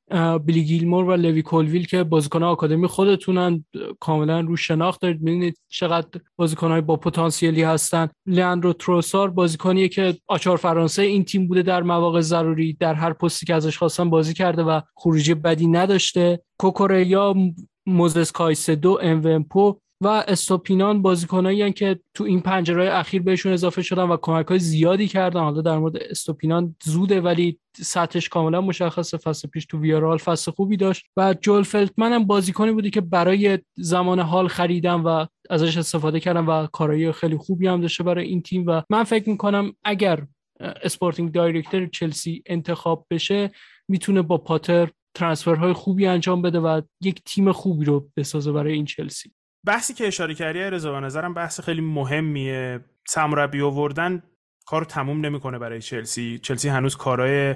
بیلی گیلمور و لوی کولویل که بازیکن آکادمی خودتونن کاملا رو شناخت دارید. می‌دونید چقدر بازیکنهای با پتانسیلی هستن. لیاندرو تروسار بازیکنیه که آچار فرانسه این تیم بوده در مواقع ضروری در هر پستی که ازش خواستن بازی کرده و خروجی بدی نداشته. کوکوریا موزس کایسدو امومپو و استوپینان بازیکنایی که تو این پنجره اخیر بهشون اضافه شدن و کمک های زیادی کردن. حالا در مورد استوپینان زوده ولی سطحش کاملا مشخصه. فصل پیش تو ویارال فصل خوبی داشت. و جول فلتمن هم بازیکنی بودی که برای زمان حال خریدم و ازش استفاده کردم و کارایی خیلی خوبی هم داشته برای این تیم. و من فکر می‌کنم اگر sporting director چلسی انتخاب بشه می‌تونه با پاتر transfer های خوبی انجام بده و یک تیم خوبی رو بسازه برای این چلسی. بحثی که اشاره کردی رضا به نظرم بحث خیلی مهمیه. سرمربی آوردن کار تموم نمی‌کنه برای چلسی. چلسی هنوز کارهای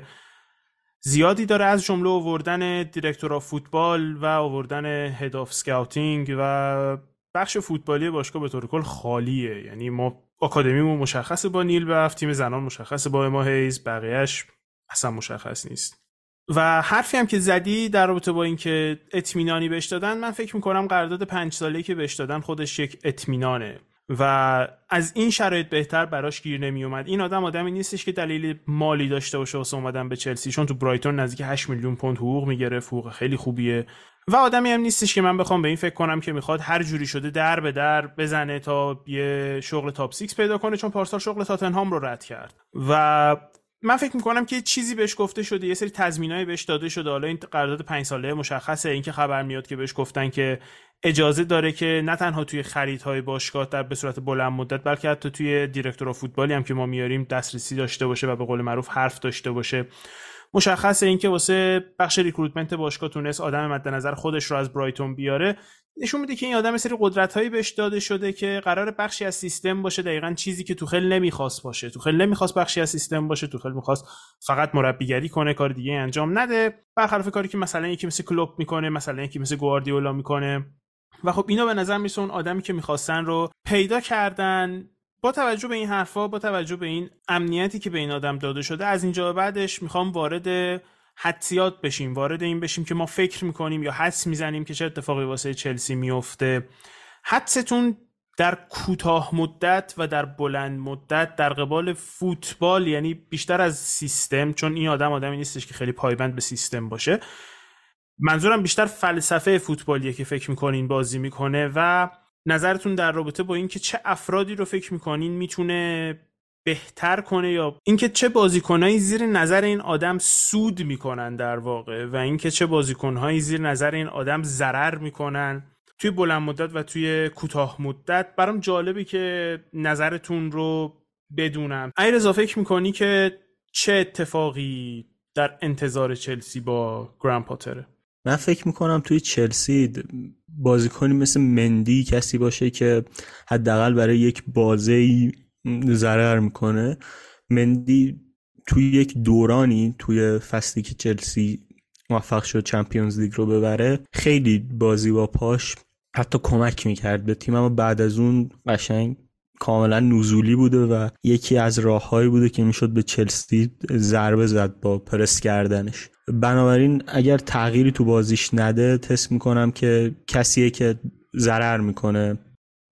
زیادی داره از جمله آوردن director فوتبال و آوردن head of scouting و بخش فوتبالی باشگاه به طور کل خالیه. یعنی ما آکادمیمون مشخصه با نیل بث تیم زنان مشخصه با اما هیز بقیهش اصلا مشخص نیست. و حرفی هم که زدی در رابطه با اینکه اطمینانی بهش دادن من فکر می‌کنم قرارداد پنج ساله که بهش دادن خودش یک اطمینانه و از این شرایط بهتر براش گیر نمی اومد این آدم آدمی نیستش که دلیل مالی داشته باشه واسه اومدن به چلسی چون تو برایتون نزدیک 8 میلیون پوند حقوق می‌گیره حقوق خیلی خوبیه. و آدمی هم نیستش که من بخوام به این فکر کنم که می‌خواد هر جوری شده در به در بزنه تا یه شغل top six پیدا کنه چون پارسال شغل تاتنهام رو رد کرد. و من فکر می‌کنم که چیزی بهش گفته شده یه سری تضمینایی بهش داده شده. حالا این قرارداد پنج ساله مشخصه. اینکه خبر میاد که بهش گفتن که اجازه داره که نه تنها توی خریدهای باشگاه در به صورت بلند مدت بلکه حتی توی دیرکتور فوتبالی هم که ما میاریم دسترسی داشته باشه و به قول معروف حرف داشته باشه. مشخصه اینکه واسه بخش ریکروتمنت باشگاه تونست آدم مد نظر خودش رو از برایتون بیاره. نشون میده که این آدم سری قدرت هایی بهش داده شده که قرار بخشی از سیستم باشه دقیقا چیزی که توخل نمی‌خواست باشه. توخل نمی‌خواست بخشی از سیستم باشه توخل می‌خواست فقط مربیگری کنه کار دیگه انجام نده. برخلاف کاری که مثلا یکی مثل کلوب می‌کنه مثلا یکی مثل گواردیولا می‌کنه. و خب اینا به نظر میسه اون آدمی که می‌خواستن رو پیدا کردن. با توجه به این حرفا با توجه به این امنیتی که به این آدم داده شده از اینجا بعدش می‌خوام وارد حدسیات بشیم وارد این بشیم که ما فکر می‌کنیم یا حدس می‌زنیم که چه اتفاقی واسه چلسی میفته حدستون در کوتاه مدت و در بلند مدت در قبال فوتبال یعنی بیشتر از سیستم چون این آدم آدمی نیستش که خیلی پایبند به سیستم باشه. منظورم بیشتر فلسفه فوتبالیه که فکر می‌کنین بازی می‌کنه و نظرتون در رابطه با اینکه چه افرادی رو فکر می‌کنین می‌تونه بهتر کنه یا اینکه چه بازیکنهایی زیر نظر این آدم سود می‌کنن در واقع و اینکه چه بازیکنهایی زیر نظر این آدم ضرر می‌کنن توی بلند مدت و توی کوتاه مدت. برام جالبه که نظرتون رو بدونم. ایرزا فکر می‌کنی که چه اتفاقی در انتظار چلسی با گرام پاتره من فکر می‌کنم توی چلسی بازیکنی مثل مندی کسی باشه که حداقل برای یک بازی ضرر می‌کنه. مندی توی یک دورانی توی فصلی که چلسی موفق شد چمپیونز لیگ رو ببره خیلی بازی با پاش حتی کمک می‌کرد به تیم اما بعد از اون قشنگ کاملا نزولی بوده و یکی از راههایی بوده که می‌شد به چلسی ضربه زد با پرس کردنش. بنابراین اگر تغییری تو بازیش نده تست می‌کنم که کسیه که ضرر می‌کنه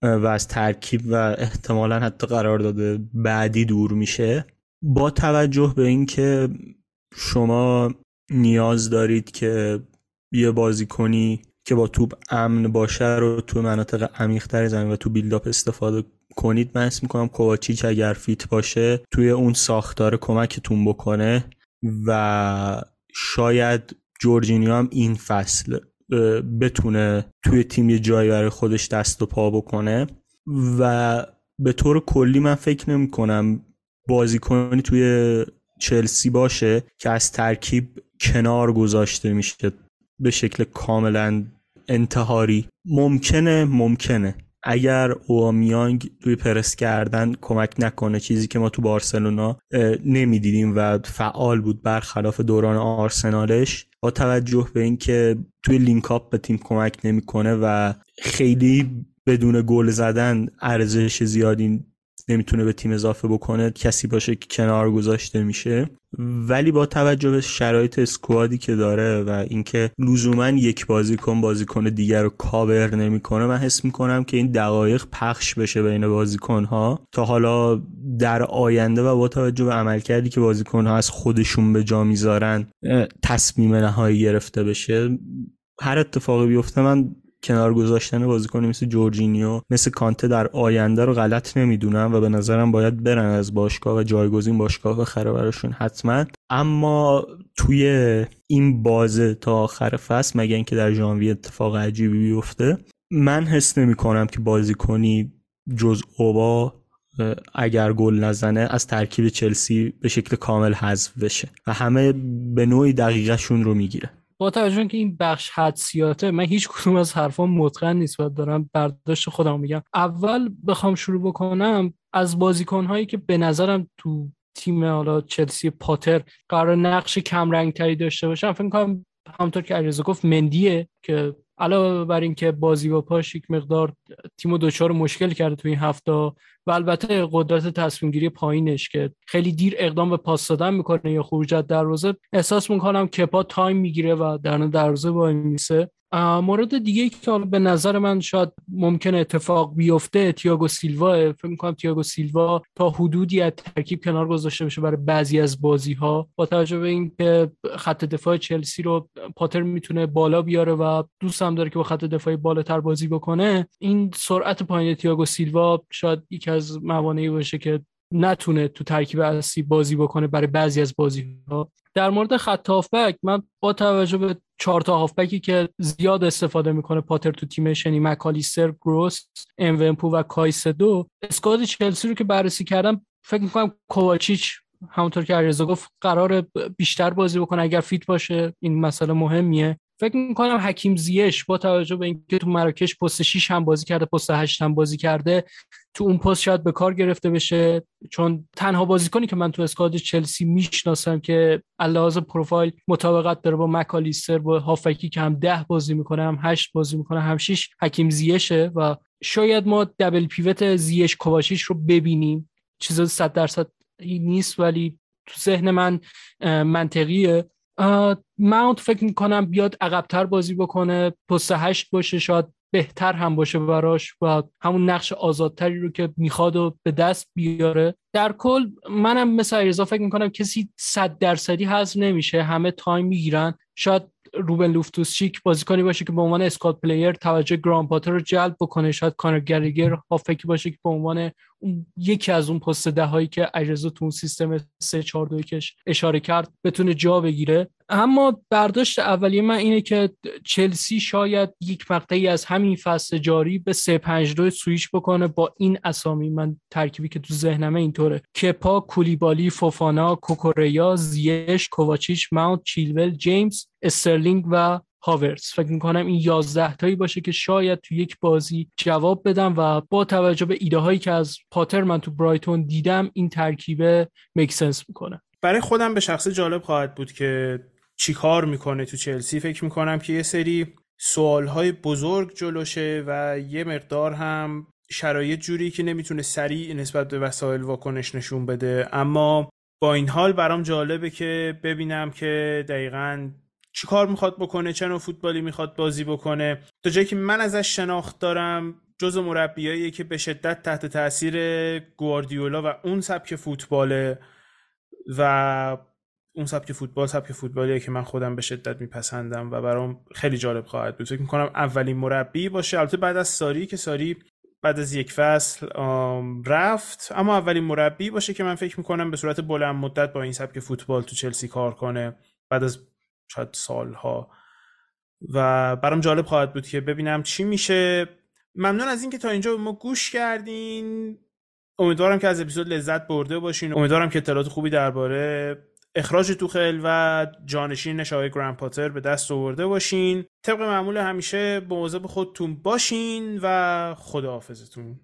و از ترکیب و احتمالا حتی قرار داده بعدی دور میشه. با توجه به اینکه شما نیاز دارید که یه بازی کنی که با توپ امن باشه رو تو مناطق عمیق‌تر زمین و تو بیلداپ استفاده کنید من اسم می‌کنم کوواچیچ اگر فیت باشه توی اون ساختار کمکتون بکنه و شاید جورجینیو هم این فصل بتونه توی تیم یه جایی برای خودش دست و پا بکنه و به طور کلی من فکر نمی کنم بازیکنی توی چلسی باشه که از ترکیب کنار گذاشته میشه به شکل کاملا انتحاری. ممکنه ممکنه. اگر اوبامیانگ توی پرس کردن کمک نکنه چیزی که ما تو بارسلونا نمی‌دیدیم و فعال بود برخلاف دوران آرسنالش با توجه به اینکه توی link-up به تیم کمک نمی‌کنه و خیلی بدون گل زدن ارزش زیادی نمی‌تونه به تیم اضافه بکنه کسی باشه که کنار گذاشته میشه. ولی با توجه به شرایط squad ی که داره و اینکه لزوما یک بازیکن بازیکن دیگر رو کاور نمی‌کنه من حس می‌کنم که این دقایق پخش بشه بین بازیکن ها تا حالا در آینده و با توجه به عملکردی که بازیکن ها از خودشون به جا می‌ذارن تصمیم نهایی گرفته بشه هر اتفاقی بیفته من کنار گذاشتن بازیکنی مثل جورجینیو مثل کانته در آینده رو غلط نمی‌دونم و به نظرم باید برن از باشگاه و جایگزین باشگاه بخره براشون حتما. اما توی این بازه تا آخر فصل مگه اینکه در ژانویه اتفاق عجیبی بیفته من حس نمی کنم که بازیکنی جز اوبا اگر گل نزنه از ترکیب چلسی به شکل کامل حذف بشه. و همه به نوعی دقیقشون رو می‌گیره. با توجه که این بخش حدسیاته من هیچ کدوم از حرفام متقن نیست و دارم برداشت خودم میگم. اول بخوام شروع بکنم از بازیکنهایی که به نظرم تو تیم حالا چلسی پاتر قرار نقش کم تری داشته باشم فکر کنم همونطور که علیرضا گفت مندیه که علاوه بر اینکه بازی با پاش یک مقدار تیم دچار مشکل کرده تو این هفته و البته قدرت تصمیم گیری پایینش که خیلی دیر اقدام به پاس دادن می‌کنه یا خروج از دروازه احساس می‌کنم کپا تایم می‌گیره و در دروازه وای میسه. مورد دیگه که به نظر من شاید ممکن اتفاق بیفته تیاگو سیلوا فکر می‌کنم تیاگو سیلوا تا حدودی از ترکیب کنار گذاشته بشه برای بعضی از بازی ها با توجه به اینکه خط دفاع چلسی رو پاتر می‌تونه بالا بیاره و دوست هم داره که با خط دفاعی بالاتر بازی بکنه این سرعت پایین تیاگو سیلوا شاید یکی از موانعی باشه که نتونه تو ترکیب اصلی بازی بکنه برای بعضی از بازی ها در مورد خط هافبک من با توجه به چهار تا هافبکی که زیاد استفاده می‌کنه پاتر تو تیمش یعنی مکالیستر گروس امونپو و کایسدو اسکواد چلسی رو که بررسی کردم فکر می‌کنم کوواچیچ همونطور که علیرضا گفت قرار بیشتر بازی بکنه اگر فیت باشه این مسئله مهمیه. فکر می‌کنم حکیم زیش با توجه به اینکه تو مراکش پست 6 هم بازی کرده پست 8 هم بازی کرده تو اون پست شاید به کار گرفته بشه. چون تنها بازیکنی که من تو اسکواد چلسی می‌شناسم که لحاظ پروفایل مطابقت داره با مکالیستر با هافکی که هم ده بازی می‌کنه هم هشت بازی می‌کنه هم 6 حکیم زیشه و شاید ما دبل پیوت زیش کواشیش رو ببینیم. چیز 100 درصد نیست ولی تو ذهن من منطقیه. ماونت فکر می‌کنم بیاد عقبتر بازی بکنه پست هشت باشه شاید بهتر هم باشه براش و همون نقش آزادتری رو که می‌خواد و به دست بیاره. در کل منم مثل علیرضا فکر می‌کنم کسی صد درصدی حذف نمیشه. همه time می‌گیرن. شاید روبن لوفتوس چیک بازیکنی باشه که به عنوان squad player توجه گراهام پاتر رو جلب بکنه. شاید کانر گلگر هافکی باشه که به عنوان یکی از اون پست ده هایی که علیرضا تو اون سیستم 3 4 2 یکش اشاره کرد بتونه جا بگیره. اما برداشت اولیه من اینه که چلسی شاید یک مقطعی از همین فصل جاری به 3 5 2 سویچ بکنه. با این اسامی من ترکیبی که تو ذهنمه اینطوره. کپا کولیبالی فوفانا کوکوریا زیاش کوواچیچ ماونت چیلول جیمز استرلینگ و هاورتز فکر می‌کنم این یازده تایی باشه که شاید تو یک بازی جواب بده و با توجه به ایده هایی که از پاتر من تو برایتون دیدم این ترکیبه make sense می‌کنه. برای خودم به شخص جالب خواهد بود که چی کار می‌کنه تو چلسی؟ فکر می‌کنم که یه سری سوال های بزرگ جلوشه و یه مقدار هم شرایط جوری که نمی‌تونه سریع نسبت به وسایل واکنش نشون بده. اما با این حال برام جالبه که ببینم که دقیقا چی کار می‌خواد بکنه چه نوع فوتبالی می‌خواد بازی بکنه. تا جایی که من ازش شناخت دارم جز مربیایی که به شدت تحت تاثیر گواردیولا و اون سبک فوتباله و اون سبک فوتبال سبک فوتبالیه که من خودم به شدت میپسندم و برام خیلی جالب خواهد بود. فکر می‌کنم اولین مربی باشه. البته بعد از ساری که ساری بعد از یک فصل رفت. اما اولین مربی باشه که من فکر می‌کنم به صورت بلند مدت با این سبک فوتبال تو چلسی کار کنه بعد از شاید سالها. و برام جالب خواهد بود که ببینم چی میشه. ممنون از اینکه تا اینجا ما گوش کردین. امیدوارم که از اپیزود لذت برده باشین. امیدوارم که اطلاعات خوبی درباره اخراج توخل و جانشین آقای گرند پاتر به دست آورده باشین. طبق معمول همیشه به خودتون باشین و خداحافظتون.